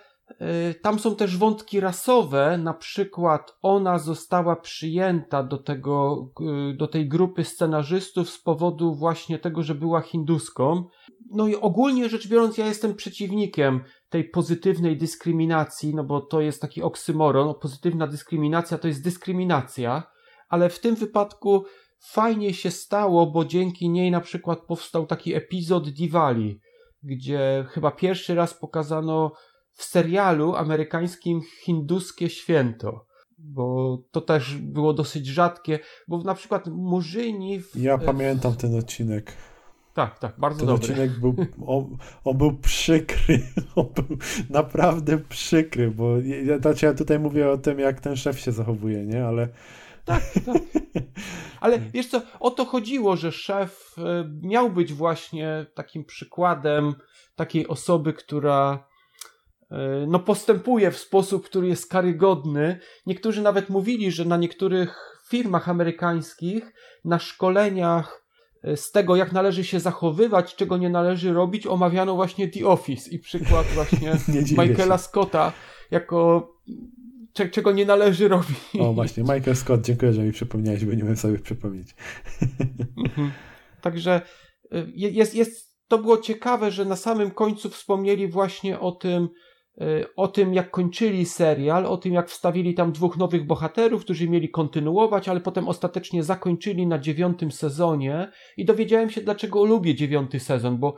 tam są też wątki rasowe, na przykład ona została przyjęta do, tego, y, do tej grupy scenarzystów z powodu właśnie tego, że była hinduską. No i ogólnie rzecz biorąc, ja jestem przeciwnikiem tej pozytywnej dyskryminacji, no bo to jest taki oksymoron. Pozytywna dyskryminacja to jest dyskryminacja, ale w tym wypadku fajnie się stało, bo dzięki niej na przykład powstał taki epizod Diwali, gdzie chyba pierwszy raz pokazano w serialu amerykańskim hinduskie święto. Bo to też było dosyć rzadkie, bo na przykład Murzyni. W, Ja pamiętam ten odcinek. Tak, tak, bardzo Ten dobry. odcinek był, on, on był przykry, (laughs) on był naprawdę przykry, bo ja, znaczy ja tutaj mówię o tym, jak ten szef się zachowuje, nie, ale Tak, tak. (laughs) Ale wiesz co, o to chodziło, że szef e, miał być właśnie takim przykładem takiej osoby, która no postępuje w sposób, który jest karygodny. Niektórzy nawet mówili, że na niektórych firmach amerykańskich na szkoleniach e, z tego, jak należy się zachowywać, czego nie należy robić, omawiano właśnie The Office i przykład (laughs) właśnie Michaela się. Scotta jako cze- czego nie należy robić. o właśnie, Michael Scott, dziękuję, że mi przypomniałeś, bo nie wiem sobie przypomnieć. Mhm. Także y, jest, jest, to było ciekawe, że na samym końcu wspomnieli właśnie o tym, o tym, jak kończyli serial, o tym, jak wstawili tam dwóch nowych bohaterów, którzy mieli kontynuować, ale potem ostatecznie zakończyli na dziewiątym sezonie i dowiedziałem się, dlaczego lubię dziewiąty sezon, bo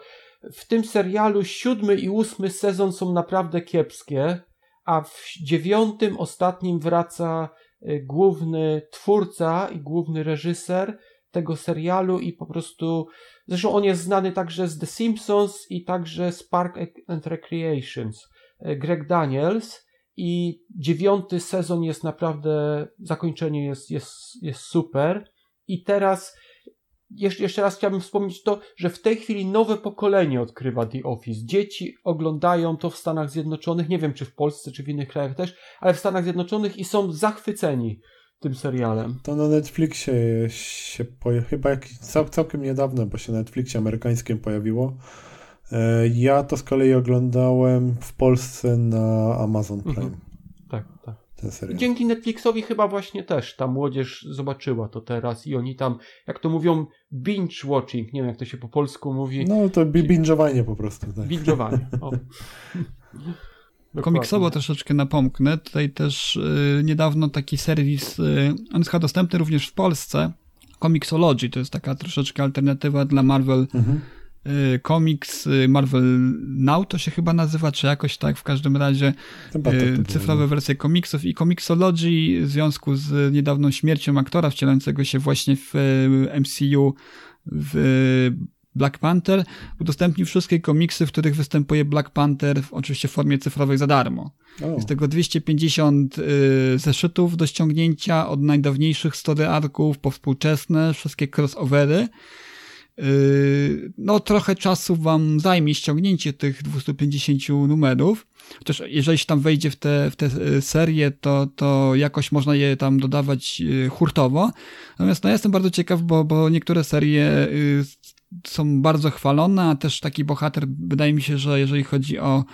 w tym serialu siódmy i ósmy sezon są naprawdę kiepskie, a w dziewiątym, ostatnim wraca y, główny twórca i główny reżyser tego serialu i po prostu Zresztą on jest znany także z The Simpsons i także z Park and Recreations. E, Greg Daniels i dziewiąty sezon jest naprawdę, zakończenie jest, jest, jest super. I teraz jeszcze, raz chciałbym wspomnieć to, że w tej chwili nowe pokolenie odkrywa The Office. Dzieci oglądają to w Stanach Zjednoczonych, nie wiem czy w Polsce, czy w innych krajach też, ale w Stanach Zjednoczonych i są zachwyceni tym serialem. To na Netflixie się pojawiło, chyba jak, cał, całkiem niedawno, bo się na Netflixie amerykańskim pojawiło. E, ja to z kolei oglądałem w Polsce na Amazon Prime. Mhm. Tak, tak. Dzięki Netflixowi chyba właśnie też ta młodzież zobaczyła to teraz i oni tam, jak to mówią, binge watching, nie wiem jak to się po polsku mówi. No to binge'owanie po prostu. Tak. Binge'owanie, (laughs) Komiksowo troszeczkę napomknę. Tutaj też y, niedawno taki serwis, y, on jest chyba dostępny również w Polsce. Comixology to jest taka troszeczkę alternatywa dla Marvel mhm. Y, Comics, y, Marvel Now to się chyba nazywa, czy jakoś tak, w każdym razie y, cyfrowe wersje komiksów i Comixology w związku z niedawną śmiercią aktora wcielającego się właśnie w MCU w Black Panther udostępnił wszystkie komiksy, w których występuje Black Panther, oczywiście w formie cyfrowej za darmo. Oh. Jest tego 250 y, zeszytów do ściągnięcia, od najdawniejszych story arków po współczesne, wszystkie crossovery. Y, no, trochę czasu wam zajmie ściągnięcie tych 250 numerów. Chociaż jeżeli się tam wejdzie w te, w te y, serie, to, to jakoś można je tam dodawać y, hurtowo. Natomiast no, jestem bardzo ciekaw, bo, bo niektóre serie są bardzo chwalone, a też taki bohater, wydaje mi się, że jeżeli chodzi o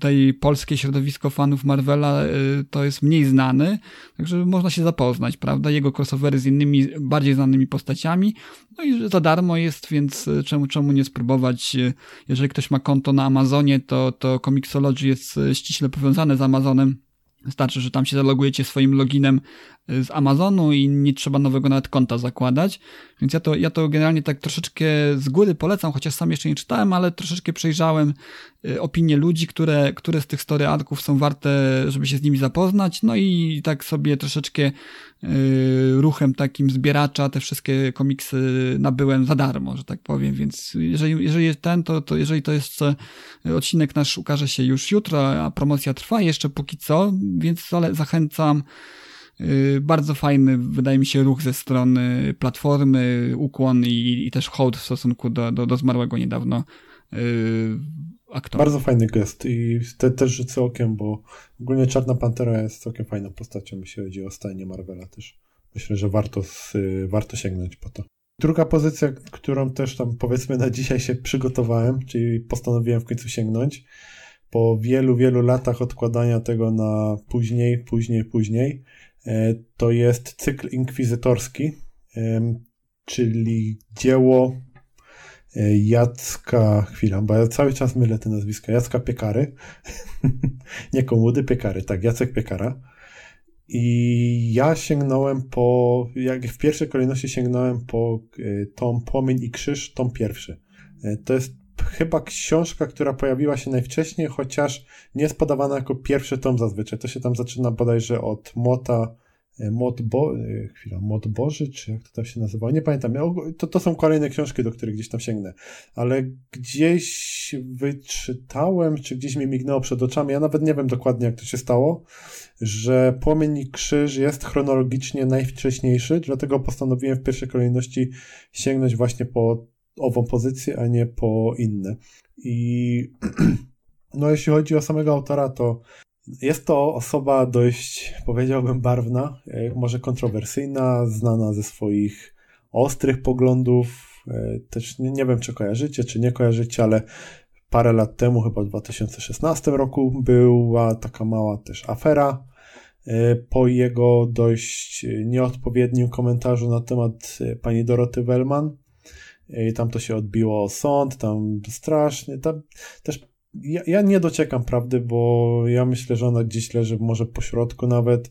tej polskie środowisko fanów Marvela, y, to jest mniej znany, także można się zapoznać, prawda? Jego crossovery z innymi, bardziej znanymi postaciami, no i za darmo jest, więc y, czemu, czemu nie spróbować? Y, jeżeli ktoś ma konto na Amazonie, to, to Comixology jest ściśle powiązane z Amazonem, Wystarczy, że tam się zalogujecie swoim loginem z Amazonu i nie trzeba nowego nawet konta zakładać. Więc ja to, ja to generalnie tak troszeczkę z góry polecam, chociaż sam jeszcze nie czytałem, ale troszeczkę przejrzałem y, opinie ludzi, które, które z tych story arków są warte, żeby się z nimi zapoznać. No i tak sobie troszeczkę yy, ruchem takim zbieracza te wszystkie komiksy nabyłem za darmo, że tak powiem. Więc jeżeli, jeżeli jest ten, to, to jeżeli to jest odcinek nasz ukaże się już jutro, a promocja trwa jeszcze póki co, więc zachęcam Y, bardzo fajny, wydaje mi się, ruch ze strony platformy, ukłon i, i też hołd w stosunku do, do, do zmarłego niedawno yy, aktora. Bardzo fajny gest i te, też rzucę okiem, bo ogólnie Czarna Pantera jest całkiem fajną postacią, jeśli chodzi o stajnie Marvela też. Myślę, że warto, z, warto sięgnąć po to. Druga pozycja, którą też tam powiedzmy na dzisiaj się przygotowałem, czyli postanowiłem w końcu sięgnąć, po wielu, wielu latach odkładania tego na później, później, później, to jest cykl inkwizytorski, czyli dzieło e, Jacka, chwila, bo ja cały czas mylę te nazwiska, Jacka Piekary, (laughs) nie Komudy, Piekary, tak, Jacek Piekara. I ja sięgnąłem po, jak w pierwszej kolejności sięgnąłem po e, tom Płomień i Krzyż, tom pierwszy. To jest chyba książka, która pojawiła się najwcześniej, chociaż nie jest podawana jako pierwszy tom zazwyczaj. To się tam zaczyna bodajże od Młota, e, Młot, Bo, e, chwila, Młot Boży, czy jak to tam się nazywa? Nie pamiętam. To, to są kolejne książki, do których gdzieś tam sięgnę. Ale gdzieś wyczytałem, czy gdzieś mi mignęło przed oczami, ja nawet nie wiem dokładnie, jak to się stało, że Płomień i Krzyż jest chronologicznie najwcześniejszy, dlatego postanowiłem w pierwszej kolejności sięgnąć właśnie po ową pozycję, a nie po inne. I (clears throat) no jeśli chodzi o samego autora, to jest to osoba dość, powiedziałbym, barwna, e, może kontrowersyjna, znana ze swoich ostrych poglądów. E, też nie, nie wiem, czy kojarzycie, czy nie kojarzycie, ale parę lat temu, chyba w 2016 roku, była taka mała też afera e, po jego dość nieodpowiednim komentarzu na temat pani Doroty Wellman, i tam to się odbiło sąd, tam strasznie, tam też ja, ja nie dociekam prawdy, bo ja myślę, że ona gdzieś leży może po środku nawet,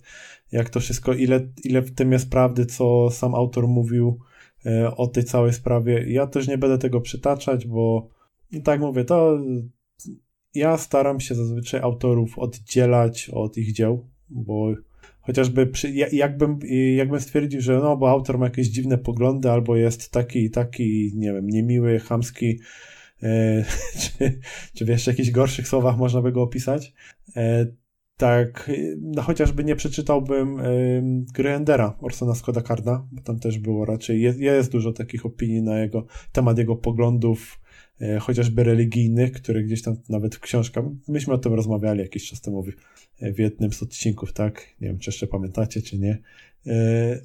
jak to wszystko, ile, ile w tym jest prawdy, co sam autor mówił e, o tej całej sprawie. Ja też nie będę tego przytaczać, bo i tak mówię, to ja staram się zazwyczaj autorów oddzielać od ich dzieł, bo chociażby przy, jakbym, jakbym stwierdził, że no, bo autor ma jakieś dziwne poglądy, albo jest taki i taki, nie wiem, niemiły, chamski, e, (laughs) czy, czy w jeszcze jakichś gorszych słowach można by go opisać, e, tak, no chociażby nie przeczytałbym gry Endera Orsona Skoda Karda, bo tam też było raczej, jest, jest dużo takich opinii na jego temat jego poglądów, chociażby religijnych, które gdzieś tam nawet w książkach, myśmy o tym rozmawiali jakiś czas temu w, jednym z odcinków, tak? Nie wiem, czy jeszcze pamiętacie, czy nie. Y,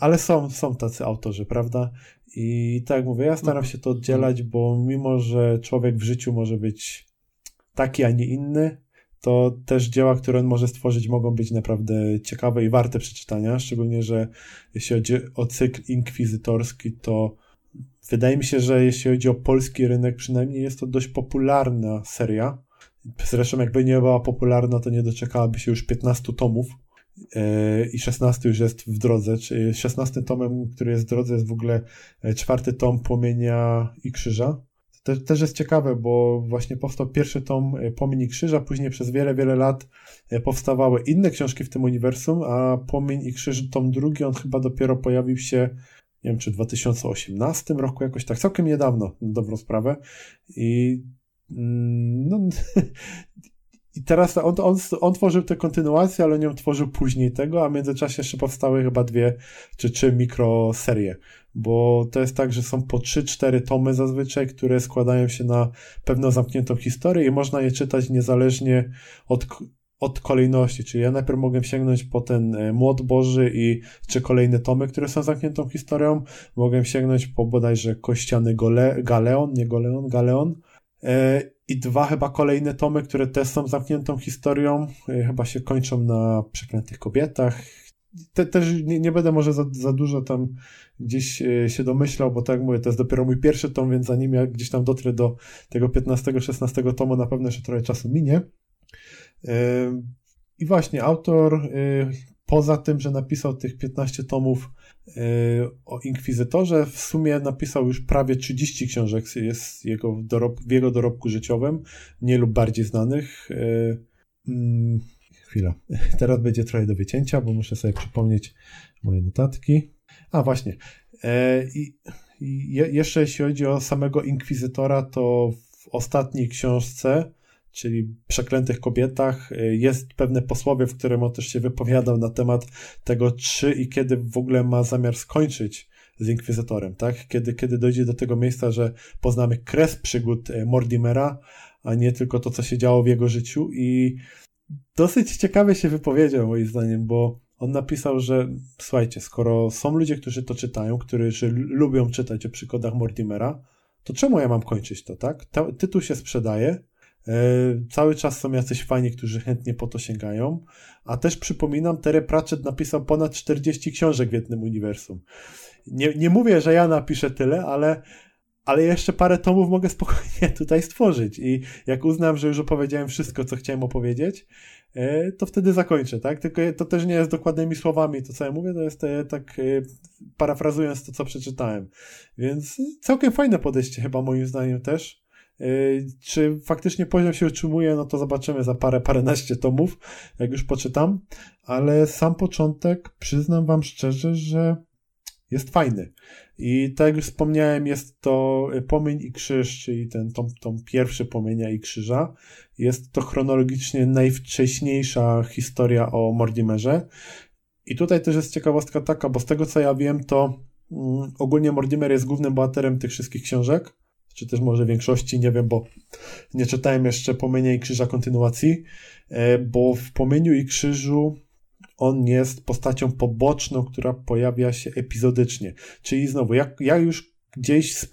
ale są, są tacy autorzy, prawda? I tak jak mówię, ja staram się to oddzielać, bo mimo, że człowiek w życiu może być taki, a nie inny, to też dzieła, które on może stworzyć, mogą być naprawdę ciekawe i warte przeczytania. Szczególnie, że jeśli chodzi o cykl inkwizytorski, to wydaje mi się, że jeśli chodzi o polski rynek, przynajmniej jest to dość popularna seria. Zresztą, jakby nie była popularna, to nie doczekałaby się już 15 tomów. E, I 16 już jest w drodze. 16 tomem, który jest w drodze, jest w ogóle e, czwarty tom Płomienia i Krzyża te, też jest ciekawe, bo właśnie powstał pierwszy tom e, Płomień i Krzyża, później przez wiele, wiele lat powstawały inne książki w tym uniwersum, a Płomień i Krzyż, tom drugi, on chyba dopiero pojawił się, nie wiem, czy w 2018 roku, jakoś tak, całkiem niedawno, na dobrą sprawę. I no, (laughs) I teraz on, on, on tworzył tę kontynuację, ale nie tworzył później tego, a w międzyczasie jeszcze powstały chyba dwie czy trzy mikroserie. Bo to jest tak, że są po 3-4 tomy zazwyczaj, które składają się na pewną zamkniętą historię i można je czytać niezależnie od, od kolejności, czyli ja najpierw mogę sięgnąć po ten e, Młot Boży i czy kolejne tomy, które są zamkniętą historią, mogę sięgnąć po bodajże Kościany Gole, Galeon, nie Goleon, Galeon i dwa chyba kolejne tomy, które też są zamkniętą historią, e, chyba się kończą na Przeklętych Kobietach, te, też nie, nie, będę może za, za dużo tam gdzieś e, się domyślał, bo tak mówię, to jest dopiero mój pierwszy tom, więc zanim ja gdzieś tam dotrę do tego 15-16 tomu, na pewno jeszcze trochę czasu minie. E, I właśnie autor, e, poza tym, że napisał tych 15 tomów o Inkwizytorze, w sumie napisał już prawie 30 książek jest jego dorob, w jego dorobku życiowym, mniej lub bardziej znanych. Mm, chwila. (laughs) Teraz będzie trochę do wycięcia, bo muszę sobie przypomnieć moje notatki. A właśnie. E, I, i jeszcze jeśli chodzi o samego Inkwizytora, to w ostatniej książce, czyli Przeklętych Kobietach, e, jest pewne posłowie, w którym on też się wypowiadał na temat tego, czy i kiedy w ogóle ma zamiar skończyć z Inkwizytorem, tak? Kiedy, kiedy dojdzie do tego miejsca, że poznamy kres przygód e, Mordimera, a nie tylko to, co się działo w jego życiu i dosyć ciekawie się wypowiedział moim zdaniem, bo on napisał, że słuchajcie, skoro są ludzie, którzy to czytają, którzy lubią czytać o przygodach Mortimera, to czemu ja mam kończyć to, tak? Ta, tytuł się sprzedaje, cały czas są jacyś fani, którzy chętnie po to sięgają, a też przypominam, Terry Pratchett napisał ponad 40 książek w jednym uniwersum. Nie, nie mówię, że ja napiszę tyle, ale ale jeszcze parę tomów mogę (laughs) spokojnie tutaj stworzyć i jak uznam, że już opowiedziałem wszystko, co chciałem opowiedzieć, e, to wtedy zakończę, tak? Tylko to też nie jest dokładnymi słowami, to co ja mówię, to jest e, tak e, parafrazując to, co przeczytałem. Więc całkiem fajne podejście chyba moim zdaniem też. Czy faktycznie poziom się utrzymuje, no to zobaczymy za parę, paręnaście tomów, jak już poczytam, ale sam początek, przyznam wam szczerze, że jest fajny. I tak jak już wspomniałem, jest to Płomień i Krzyż, czyli ten tom, tom pierwszy Płomienia i Krzyża. Jest to chronologicznie najwcześniejsza historia o Mordimerze. I tutaj też jest ciekawostka taka, bo z tego co ja wiem, to mm, ogólnie Mordimer jest głównym bohaterem tych wszystkich książek, czy też może większości, nie wiem, bo nie czytałem jeszcze Płomienia i Krzyża kontynuacji, e, bo w Płomieniu i Krzyżu on jest postacią poboczną, która pojawia się epizodycznie. Czyli znowu, jak ja już gdzieś z,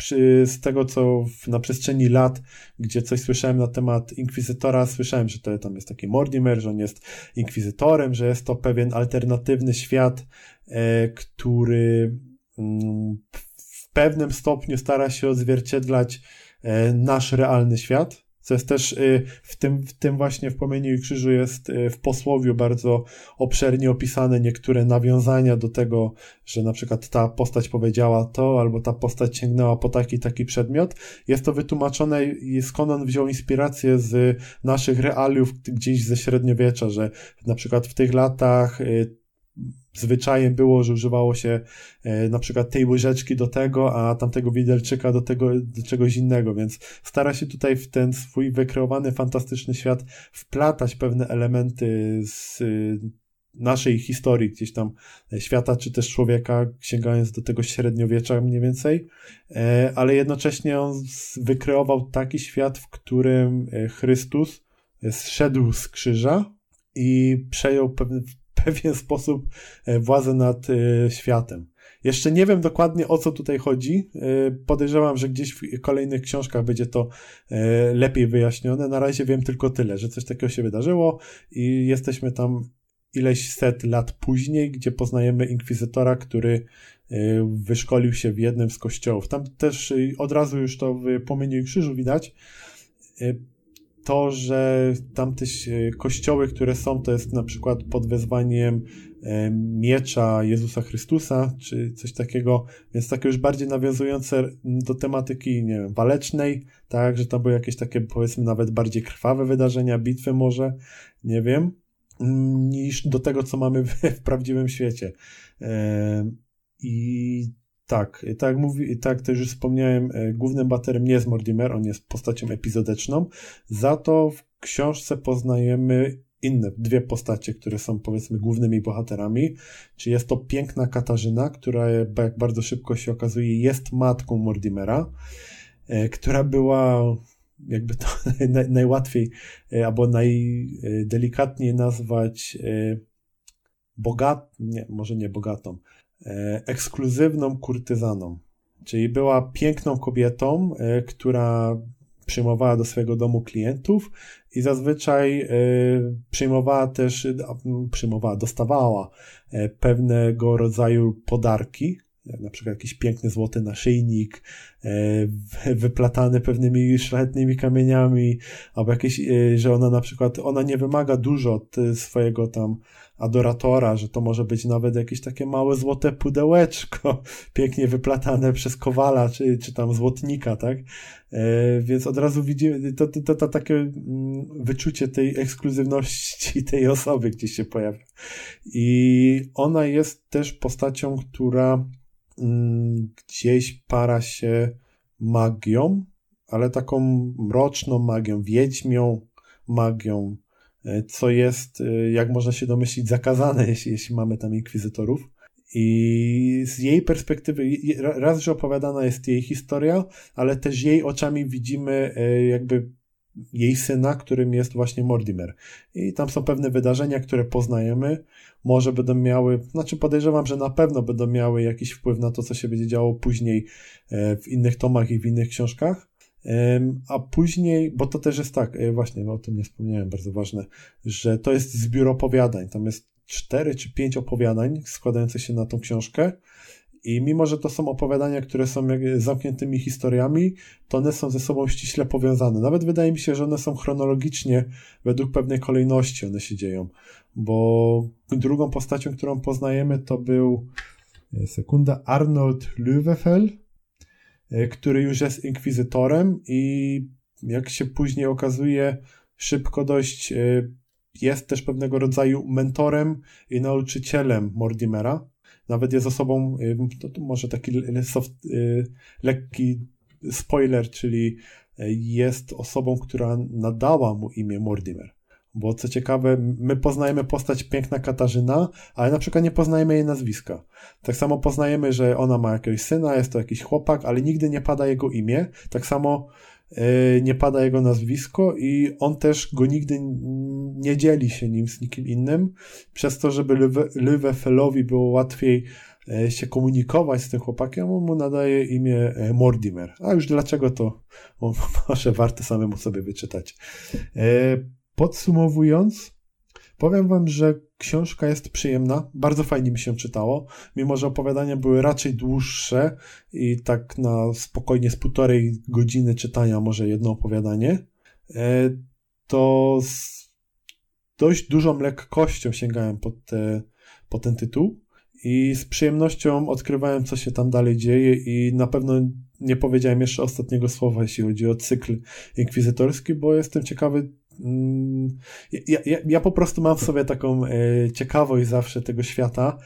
z tego, co w, na przestrzeni lat, gdzie coś słyszałem na temat Inkwizytora, słyszałem, że to tam jest taki Mortimer, że on jest Inkwizytorem, że jest to pewien alternatywny świat, e, który mm, pewnym stopniu stara się odzwierciedlać e, nasz realny świat co jest też y, w tym, w tym właśnie w Płomieniu i Krzyżu jest y, w posłowiu bardzo obszernie opisane niektóre nawiązania do tego, że na przykład ta postać powiedziała to, albo ta postać sięgnęła po taki taki przedmiot. Jest to wytłumaczone skąd on wziął inspirację z naszych realiów gdzieś ze średniowiecza, że na przykład w tych latach zwyczajem było, że używało się e, na przykład tej łyżeczki do tego, a tamtego widelczyka do tego, do czegoś innego, więc stara się tutaj w ten swój wykreowany, fantastyczny świat wplatać pewne elementy z y, naszej historii, gdzieś tam e, świata, czy też człowieka, sięgając do tego średniowiecza mniej więcej, e, ale jednocześnie on wykreował taki świat, w którym Chrystus zszedł z krzyża i przejął pewne, pewien sposób e, władzę nad e, światem. Jeszcze nie wiem dokładnie o co tutaj chodzi. E, podejrzewam, że gdzieś w kolejnych książkach będzie to lepiej wyjaśnione. Na razie wiem tylko tyle, że coś takiego się wydarzyło i jesteśmy tam ileś set lat później, gdzie poznajemy inkwizytora, który wyszkolił się w jednym z kościołów. Tam też od razu już to w Płomieniu i Krzyżu widać to, że tamte kościoły, które są, to jest na przykład pod wezwaniem e, miecza Jezusa Chrystusa, czy coś takiego, więc takie już bardziej nawiązujące do tematyki, nie wiem, walecznej, tak, że to były jakieś takie, powiedzmy, nawet bardziej krwawe wydarzenia, bitwy może, nie wiem, niż do tego, co mamy w, w prawdziwym świecie. E, I tak, tak mówi, tak też już wspomniałem, e, głównym baterem nie jest Mortimer, on jest postacią epizodyczną. Za to w książce poznajemy inne, dwie postacie, które są powiedzmy głównymi bohaterami. Czy jest to piękna Katarzyna, która jak bardzo szybko się okazuje jest matką Mordimera, e, która była jakby to (laughs) najłatwiej e, albo najdelikatniej nazwać bogat, nie, może nie bogatą, ekskluzywną kurtyzaną. Czyli była piękną kobietą, e, która przyjmowała do swojego domu klientów i zazwyczaj e, przyjmowała też, przyjmowała, dostawała pewnego rodzaju podarki, na przykład jakiś piękny złoty naszyjnik, wyplatany pewnymi szlachetnymi kamieniami, albo jakieś, że ona na przykład, ona nie wymaga dużo od swojego tam adoratora, że to może być nawet jakieś takie małe złote pudełeczko, (laughs) pięknie wyplatane przez kowala, czy, czy tam złotnika, tak? E, więc od razu widzimy, to, to, to, to takie mm, wyczucie tej ekskluzywności (laughs) tej osoby gdzieś się pojawia. I ona jest też postacią, która gdzieś para się magią, ale taką mroczną magią, wiedźmią magią, E, co jest, e, jak można się domyślić, zakazane, (laughs) jeśli, jeśli mamy tam inkwizytorów. I z jej perspektywy, raz, że opowiadana jest jej historia, ale też jej oczami widzimy e, jakby jej syna, którym jest właśnie Mortimer. I tam są pewne wydarzenia, które poznajemy. Może będą miały, znaczy podejrzewam, że na pewno będą miały jakiś wpływ na to, co się będzie działo później w innych tomach i w innych książkach. A później, bo to też jest tak, e, właśnie o tym nie wspomniałem, bardzo ważne, że to jest zbiór opowiadań. Tam jest cztery czy pięć opowiadań składających się na tą książkę. I mimo, że to są opowiadania, które są zamkniętymi historiami, to one są ze sobą ściśle powiązane. Nawet wydaje mi się, że one są chronologicznie, według pewnej kolejności one się dzieją. Bo drugą postacią, którą poznajemy, to był e, sekunda Arnold Löwefel, E, który już jest inkwizytorem i jak się później okazuje, szybko dość e, jest też pewnego rodzaju mentorem i nauczycielem Mordimera. Nawet jest osobą, e, to, to może taki soft, lekki spoiler, czyli jest osobą, która nadała mu imię Mortimer. Bo co ciekawe, my poznajemy postać piękna Katarzyna, ale na przykład nie poznajemy jej nazwiska. Tak samo poznajemy, że ona ma jakiegoś syna, jest to jakiś chłopak, ale nigdy nie pada jego imię. Tak samo nie pada jego nazwisko i on też go nigdy nie dzieli się nim z nikim innym, przez to, żeby Lywefelowi było łatwiej e, się komunikować z tym chłopakiem, on mu nadaje imię e, Mortimer. A już dlaczego to (laughs) może warto samemu sobie wyczytać. Podsumowując, powiem wam, że książka jest przyjemna, bardzo fajnie mi się czytało, mimo że opowiadania były raczej dłuższe i tak na spokojnie z półtorej godziny czytania może jedno opowiadanie, e, to z dość dużą lekkością sięgałem pod, te, po ten tytuł i z przyjemnością odkrywałem, co się tam dalej dzieje i na pewno nie powiedziałem jeszcze ostatniego słowa, jeśli chodzi o cykl inkwizytorski, bo jestem ciekawy, ja, ja, ja po prostu mam w sobie taką e, ciekawość zawsze tego świata.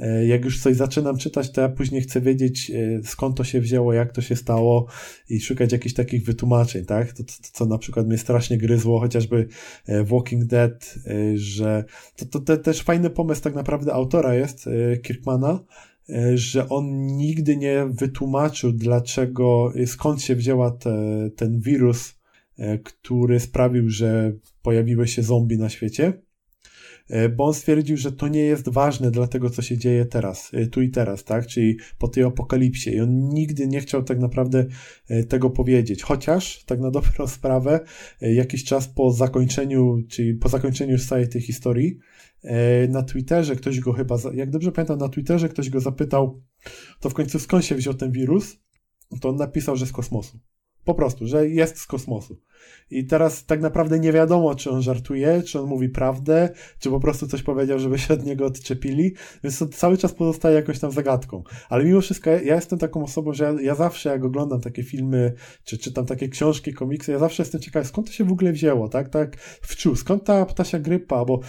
E, jak już coś zaczynam czytać, to ja później chcę wiedzieć, e, skąd to się wzięło, jak to się stało i szukać jakichś takich wytłumaczeń, tak? To, to, to co na przykład mnie strasznie gryzło, chociażby e, Walking Dead, że to, to, to też fajny pomysł tak naprawdę autora jest, Kirkmana, że on nigdy nie wytłumaczył, dlaczego, skąd się wzięła te, ten wirus, który sprawił, że pojawiły się zombie na świecie, e, bo on stwierdził, że to nie jest ważne dla tego, co się dzieje teraz, e, tu i teraz, tak, czyli po tej apokalipsie. I on nigdy nie chciał tak naprawdę e, tego powiedzieć, chociaż tak na dobrą (laughs) sprawę e, jakiś czas po zakończeniu, czyli po zakończeniu całej tej historii, e, na Twitterze ktoś go chyba, jak dobrze pamiętam, na Twitterze ktoś go zapytał, to w końcu skąd się wziął ten wirus, to on napisał, że z kosmosu. Po prostu, że jest z kosmosu. I teraz tak naprawdę nie wiadomo, czy on żartuje, czy on mówi prawdę, czy po prostu coś powiedział, żeby się od niego odczepili, więc to cały czas pozostaje jakąś tam zagadką. Ale mimo wszystko ja jestem taką osobą, że ja, ja zawsze jak oglądam takie filmy, czy czytam takie książki, komiksy, ja zawsze jestem ciekawy, skąd to się w ogóle wzięło, tak? Tak wczuł, skąd ta ptasia grypa, bo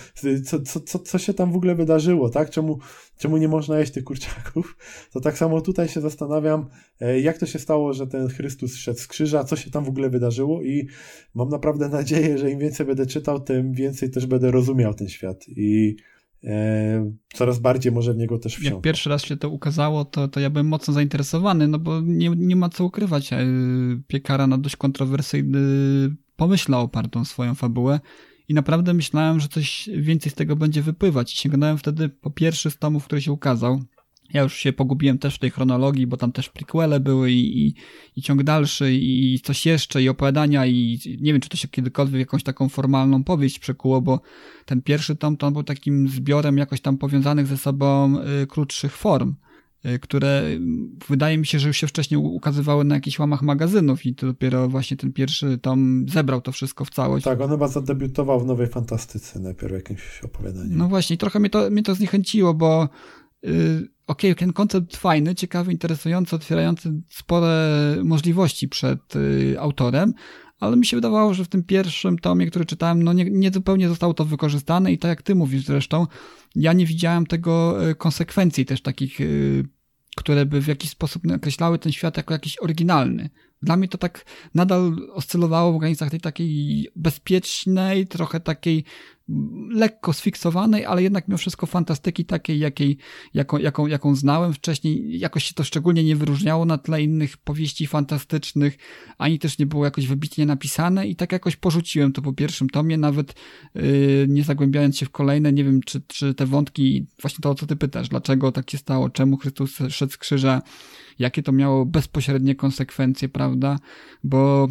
co, co, co, co się tam w ogóle wydarzyło, tak? Czemu, czemu nie można jeść tych kurczaków? (laughs) To tak samo tutaj się zastanawiam, e, jak to się stało, że ten Chrystus szedł z krzyża, co się tam w ogóle wydarzyło i mam naprawdę nadzieję, że im więcej będę czytał, tym więcej też będę rozumiał ten świat i e, coraz bardziej może w niego też Jak wsiąść. pierwszy raz się to ukazało, to, to ja byłem mocno zainteresowany, no bo nie, nie ma co ukrywać. e, Piekara na dość kontrowersyjny pomyślał opartą swoją fabułę i naprawdę myślałem, że coś więcej z tego będzie wypływać. Sięgnąłem wtedy po pierwszy z tomów, który się ukazał. Ja już się pogubiłem też w tej chronologii, bo tam też prequele były i, i, i ciąg dalszy i coś jeszcze i opowiadania i nie wiem, czy to się kiedykolwiek jakąś taką formalną powieść przekuło, bo ten pierwszy tom to on był takim zbiorem jakoś tam powiązanych ze sobą y, krótszych form, y, które y, wydaje mi się, że już się wcześniej ukazywały na jakichś łamach magazynów i to dopiero właśnie ten pierwszy tom zebrał to wszystko w całość. Tak, on chyba zadebiutował w Nowej Fantastyce najpierw jakimś opowiadaniem. No właśnie, trochę mnie to, mnie to zniechęciło, bo yy, okej, ten koncept fajny, ciekawy, interesujący, otwierający spore możliwości przed y, autorem, ale mi się wydawało, że w tym pierwszym tomie, który czytałem, no nie, nie zupełnie zostało to wykorzystane i tak jak ty mówisz zresztą, ja nie widziałem tego y, konsekwencji też takich, y, które by w jakiś sposób nakreślały ten świat jako jakiś oryginalny. Dla mnie to tak nadal oscylowało w granicach tej takiej bezpiecznej, trochę takiej mm, lekko sfiksowanej, ale jednak mimo wszystko fantastyki takiej, jakiej, jaką, jaką, jaką znałem wcześniej. Jakoś się to szczególnie nie wyróżniało na tle innych powieści fantastycznych, ani też nie było jakoś wybitnie napisane i tak jakoś porzuciłem to po pierwszym tomie, nawet yy, nie zagłębiając się w kolejne. Nie wiem, czy, czy te wątki, właśnie to o co ty pytasz, dlaczego tak się stało, czemu Chrystus szedł z krzyża, jakie to miało bezpośrednie konsekwencje, prawda? Bo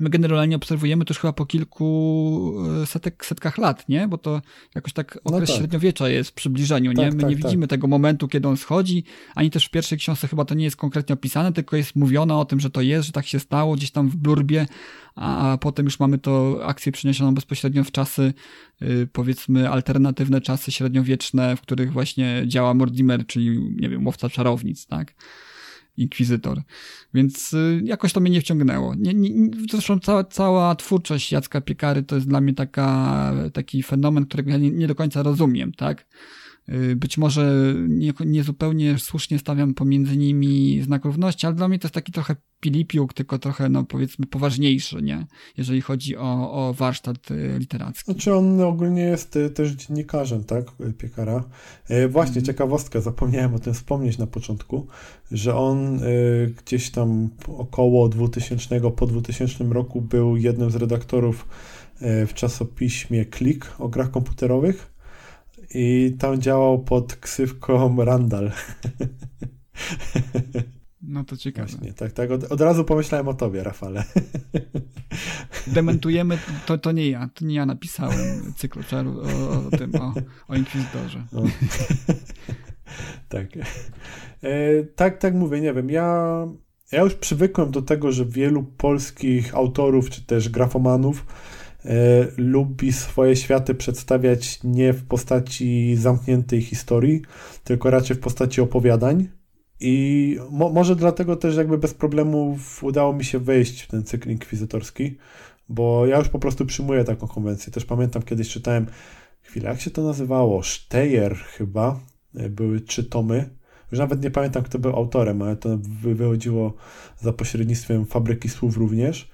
my generalnie obserwujemy to już chyba po kilku e, setek, setkach lat, nie? Bo to jakoś tak No okres tak. średniowiecza jest w przybliżeniu, nie? Tak, My tak, nie tak. widzimy tego momentu, kiedy on schodzi, ani też w pierwszej książce chyba to nie jest konkretnie opisane, tylko jest mówione o tym, że to jest, że tak się stało, gdzieś tam w blurbie, a, a potem już mamy to akcję przeniesioną bezpośrednio w czasy, y, powiedzmy, alternatywne czasy średniowieczne, w których właśnie działa Mortimer, czyli, nie wiem, łowca czarownic, tak? Inkwizytor. Więc y, jakoś to mnie nie wciągnęło. Nie, nie, zresztą cała, cała twórczość Jacka Piekary to jest dla mnie taka, taki fenomen, którego ja nie, nie do końca rozumiem, tak? Y, Być może nie, nie zupełnie słusznie stawiam pomiędzy nimi znak równości, ale dla mnie to jest taki trochę pilipiuk, tylko trochę, no powiedzmy, poważniejszy, nie? Jeżeli chodzi o, o warsztat y, literacki. Znaczy on ogólnie jest y, też dziennikarzem, tak, Piekara. Właśnie, ciekawostka, zapomniałem o tym wspomnieć na początku, że on gdzieś tam około 2000, po 2000 roku był jednym z redaktorów w czasopiśmie Klik o grach komputerowych i tam działał pod ksywką Randall. No to ciekawe. Właśnie, tak, tak. Od, od razu pomyślałem o tobie, Rafale. Dementujemy, to, to nie ja, to nie ja napisałem cykl o, o, tym, o, o Inkwizytorze. No. (laughs) tak. E, tak, tak mówię, nie wiem. Ja, ja już przywykłem do tego, że wielu polskich autorów, czy też grafomanów lubi swoje światy przedstawiać nie w postaci zamkniętej historii, tylko raczej w postaci opowiadań. I mo, może dlatego też jakby bez problemów udało mi się wejść w ten cykl inkwizytorski, bo ja już po prostu przyjmuję taką konwencję. Też pamiętam, kiedyś czytałem, chwilę, jak się to nazywało? Steyer chyba, e, były trzy tomy. Już nawet nie pamiętam, kto był autorem, ale to wychodziło za pośrednictwem Fabryki Słów również.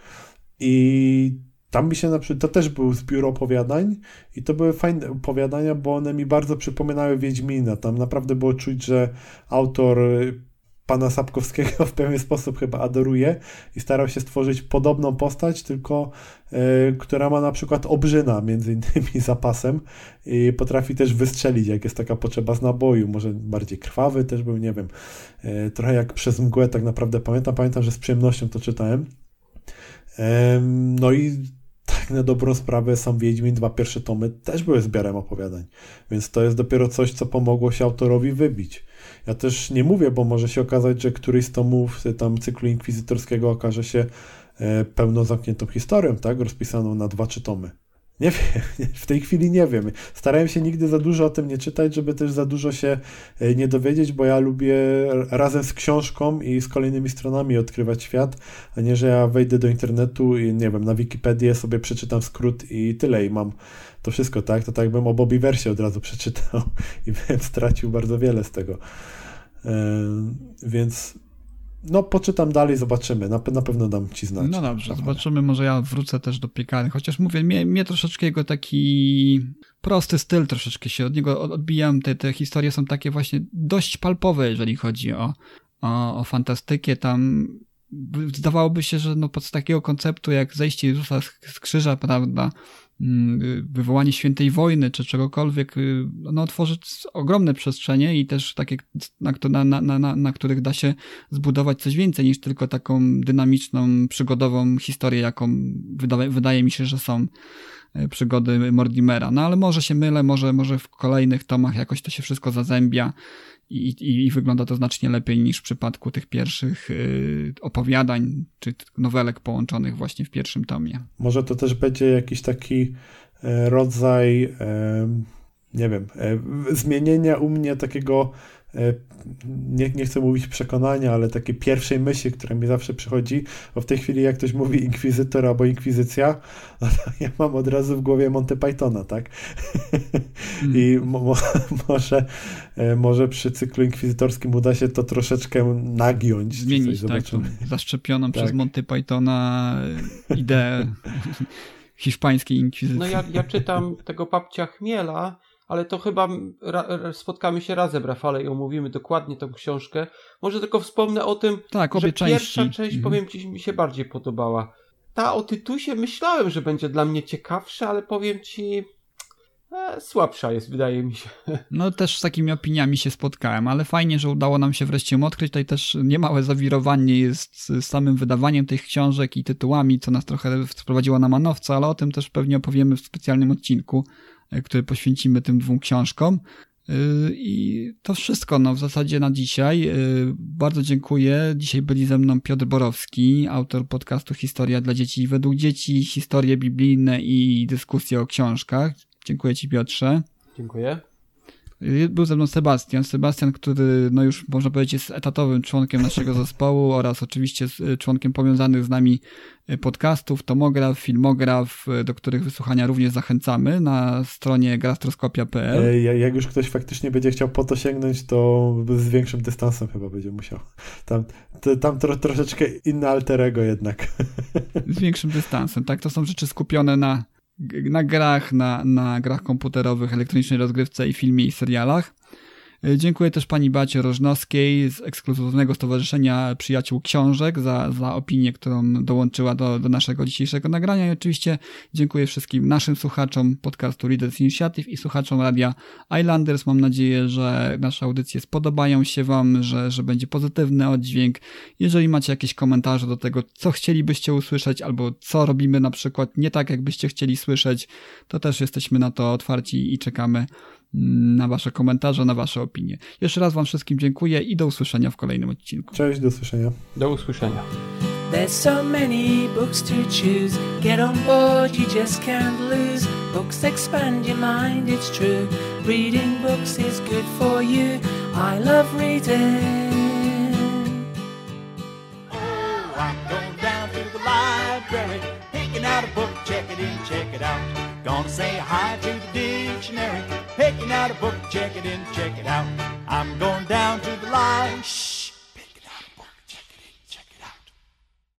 I tam mi się na przykład, to też był zbiór opowiadań i to były fajne opowiadania, bo one mi bardzo przypominały Wiedźmina. Tam naprawdę było czuć, że autor pana Sapkowskiego (laughs) w pewien sposób chyba adoruje i starał się stworzyć podobną postać, tylko y, która ma na przykład obrzyna między innymi zapasem i potrafi też wystrzelić, jak jest taka potrzeba z naboju, może bardziej krwawy też był, nie wiem, y, trochę jak przez mgłę tak naprawdę pamiętam, pamiętam, że z przyjemnością to czytałem. Y, no i na dobrą sprawę sam Wiedźmin, dwa pierwsze tomy też były zbiorem opowiadań, więc to jest dopiero coś, co pomogło się autorowi wybić. Ja też nie mówię, bo może się okazać, że któryś z tomów tam cyklu inkwizytorskiego okaże się e, pełno zamkniętą historią, tak? Rozpisaną na dwa czy tomy. Nie (laughs) wiem, w tej chwili nie wiem. Starałem się nigdy za dużo o tym nie czytać, żeby też za dużo się e, nie dowiedzieć, bo ja lubię razem z książką i z kolejnymi stronami odkrywać świat, a nie, że ja wejdę do internetu i nie wiem, na Wikipedię sobie przeczytam skrót i tyle i mam to wszystko, tak? To tak jakbym o Bobby Versie od razu przeczytał (laughs) i bym stracił bardzo wiele z tego. Więc no, poczytam dalej, zobaczymy. Na, na pewno dam ci znać. No dobrze, zobaczymy. Może ja wrócę też do piekary. Chociaż mówię, mnie, mnie troszeczkę jego taki prosty styl troszeczkę się od niego odbijam. Te, te historie są takie właśnie dość palpowe, jeżeli chodzi o, o, o fantastykę. Tam zdawałoby się, że no pod takiego konceptu jak zejście Jezusa z krzyża, prawda, wywołanie świętej wojny czy czegokolwiek, y, no, tworzy ogromne przestrzenie i też takie, na, na, na, na, których da się zbudować coś więcej niż tylko taką dynamiczną, przygodową historię, jaką wydaje, wydaje mi się, że są y, przygody Mordimera. No ale może się mylę, może, może w kolejnych tomach jakoś to się wszystko zazębia i, i, i wygląda to znacznie lepiej niż w przypadku tych pierwszych y, opowiadań czy nowelek połączonych właśnie w pierwszym tomie. Może to też będzie jakiś taki e, rodzaj, e, nie wiem, e, zmienienia u mnie takiego nie, nie chcę mówić przekonania, ale takiej pierwszej myśli, która mi zawsze przychodzi, bo w tej chwili jak ktoś mówi inkwizytor albo inkwizycja, (laughs) no to ja mam od razu w głowie Monty Pythona, tak? Mm. (laughs) I mo, (laughs) może, e, może przy cyklu inkwizytorskim uda się to troszeczkę nagiąć. Zmienić, tak, zaszczepioną tak. przez Monty Pythona ideę hiszpańskiej inkwizycji. No ja, ja czytam tego papcia Chmiela, ale to chyba spotkamy się razem, Rafale, i omówimy dokładnie tą książkę. Może tylko wspomnę o tym, tak, że części. pierwsza część, mhm. powiem ci, mi się bardziej podobała. Ta o Tytusie myślałem, że będzie dla mnie ciekawsza, ale powiem ci, e, słabsza jest, wydaje mi się. (laughs) No też z takimi opiniami się spotkałem, ale fajnie, że udało nam się wreszcie ją odkryć. Tutaj też niemałe zawirowanie jest z samym wydawaniem tych książek i tytułami, co nas trochę sprowadziło na manowce, ale o tym też pewnie opowiemy w specjalnym odcinku który poświęcimy tym dwóm książkom. Y, I to wszystko, no w zasadzie na dzisiaj. Y, bardzo dziękuję. Dzisiaj byli ze mną Piotr Borowski, autor podcastu Historia dla dzieci według dzieci, historie biblijne i dyskusje o książkach. Dziękuję Ci Piotrze. Dziękuję. Był ze mną Sebastian. Sebastian, który no już można powiedzieć jest etatowym członkiem naszego zespołu oraz oczywiście członkiem powiązanych z nami e, podcastów, tomograf, filmograf, e, do których wysłuchania również zachęcamy na stronie gastroskopia.pl. E, jak już ktoś faktycznie będzie chciał po to sięgnąć, to z większym dystansem chyba będzie musiał. Tam, tam tro, troszeczkę inne alterego jednak. Z większym dystansem, tak? To są rzeczy skupione na na grach, na, na grach komputerowych, elektronicznej rozgrywce i filmie i serialach. E, dziękuję też pani Bacie Rożnowskiej z ekskluzywnego Stowarzyszenia Przyjaciół Książek za, za opinię, którą dołączyła do, do naszego dzisiejszego nagrania i oczywiście dziękuję wszystkim naszym słuchaczom podcastu Readers Initiative i słuchaczom radia Islanders. Mam nadzieję, że nasze audycje spodobają się wam, że, że będzie pozytywny oddźwięk. Jeżeli macie jakieś komentarze do tego, co chcielibyście usłyszeć albo co robimy na przykład nie tak, jakbyście chcieli słyszeć, to też jesteśmy na to otwarci i czekamy na Wasze komentarze, na Wasze opinie. Jeszcze raz Wam wszystkim dziękuję i do usłyszenia w kolejnym odcinku. Cześć, do usłyszenia. Do usłyszenia. There's so many books to choose. Get on board, you just can't lose. Books expand your mind, it's true. Reading books is good for you. I love reading. Oh, I'm going down to the library, picking out a book it out. Gonna say hi to the dictionary, picking out a book, check it in, check it out. I'm going down to the library.